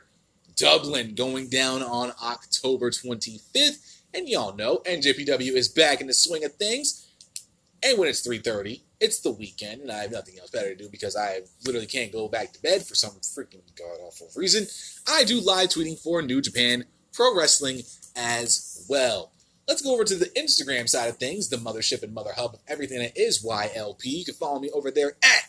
[SPEAKER 4] Dublin going down on October 25th. And y'all know NJPW is back in the swing of things. And when it's 3:30, it's the weekend, and I have nothing else better to do because I literally can't go back to bed for some freaking god awful reason. I do live tweeting for New Japan Pro Wrestling as well. Let's go over to the Instagram side of things, the mothership and mother hub of everything that is YLP. You can follow me over there at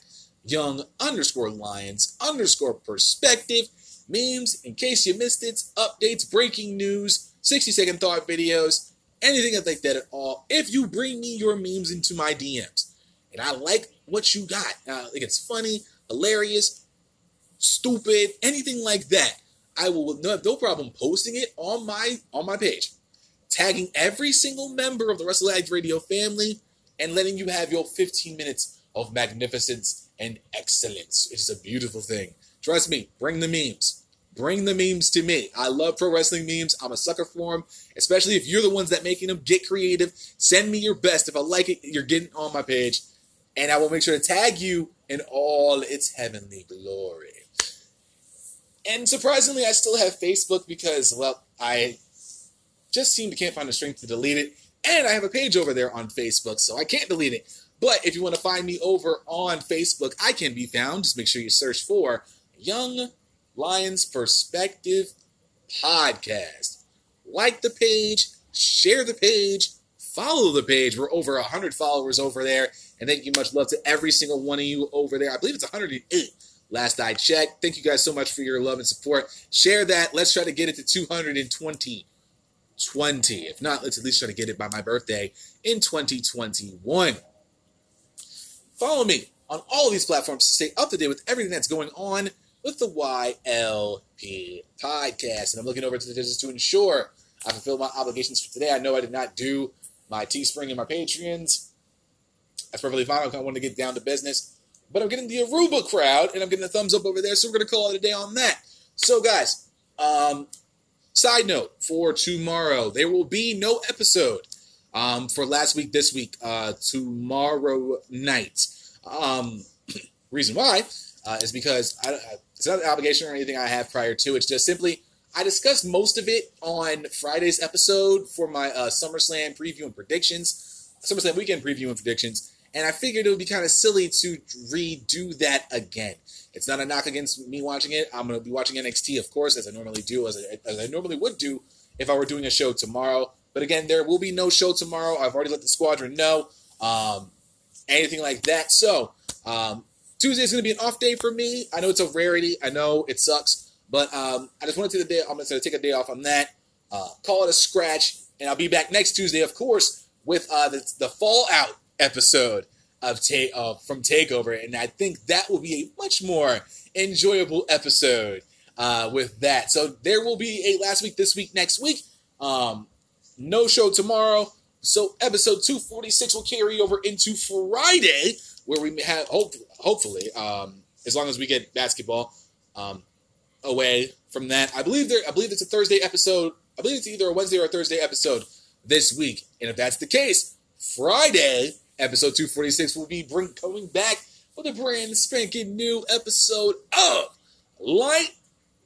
[SPEAKER 4] young underscore lions underscore perspective. Memes, in case you missed it, updates, breaking news, 60 second thought videos, anything like that at all. If you bring me your memes into my DMs and I like what you got, uh, think it's funny, hilarious, stupid, anything like that, I will no, no problem posting it on my on my page, tagging every single member of the Wrestle Addict Radio family, and letting you have your 15 minutes of magnificence and excellence. It is a beautiful thing. Trust me, bring the memes. Bring the memes to me. I love pro wrestling memes. I'm a sucker for them, especially if you're the ones that making them. Get creative. Send me your best. If I like it, you're getting on my page, and I will make sure to tag you in all its heavenly glory. And surprisingly, I still have Facebook because, well, I just seem to can't find the strength to delete it. And I have a page over there on Facebook, so I can't delete it. But if you want to find me over on Facebook, I can be found. Just make sure you search for Young Lions Perspective Podcast. Like the page, share the page, follow the page. We're over 100 followers over there. And thank you much love to every single one of you over there. I believe it's 108 last I checked. Thank you guys so much for your love and support. Share that. Let's try to get it to 220. 20. If not, let's at least try to get it by my birthday in 2021. Follow me on all of these platforms to stay up to date with everything that's going on with the YLP podcast. And I'm looking over to the business to ensure I fulfill my obligations for today. I know I did not do my Teespring and my Patreons. That's perfectly fine. I kind of want to get down to business. But I'm getting the Aruba crowd, and I'm getting a thumbs up over there, so we're going to call it a day on that. So, guys, um, side note for tomorrow, there will be no episode um, for last week, this week, uh, tomorrow night. Um, reason why uh, is because I, it's not an obligation or anything I have prior to. It's just simply I discussed most of it on Friday's episode for my uh, SummerSlam preview and predictions, SummerSlam weekend preview and predictions, and I figured it would be kind of silly to redo that again. It's not a knock against me watching it. I'm going to be watching NXT, of course, as I normally do, as I, as I normally would do if I were doing a show tomorrow. But again, there will be no show tomorrow. I've already let the squadron know. Um, anything like that. So um, Tuesday is going to be an off day for me. I know it's a rarity. I know it sucks, but um, I just want to take the day. I'm going to take a day off on that. Uh, call it a scratch, and I'll be back next Tuesday, of course, with uh, the, the Fallout episode of take uh, from Takeover, and I think that will be a much more enjoyable episode uh, with that. So there will be a last week, this week, next week. Um, no show tomorrow. So episode 246 will carry over into Friday, where we have hope, hopefully, um, as long as we get basketball um, away from that. I believe there. I believe it's a Thursday episode. I believe it's either a Wednesday or a Thursday episode this week. And if that's the case, Friday episode 246 will be bring, coming back with a brand spanking new episode of Light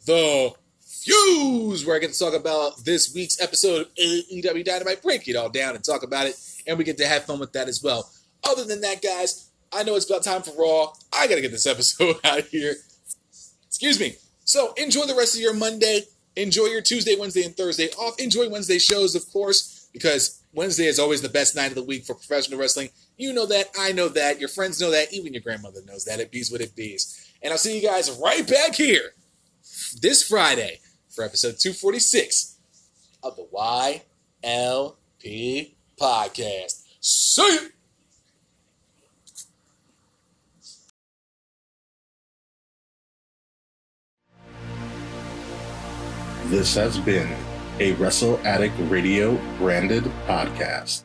[SPEAKER 4] the Fuse, where I get to talk about this week's episode of AEW Dynamite, break it all down and talk about it, and we get to have fun with that as well. Other than that, guys, I know it's about time for Raw. I gotta get this episode out here. Excuse me. So enjoy the rest of your Monday. Enjoy your Tuesday, Wednesday, and Thursday off. Enjoy Wednesday shows, of course, because Wednesday is always the best night of the week for professional wrestling. You know that. I know that. Your friends know that. Even your grandmother knows that. It bees what it bees. And I'll see you guys right back here this Friday for episode 246 of the YLP podcast. See you.
[SPEAKER 1] This has been a Wrestle Addict Radio branded podcast.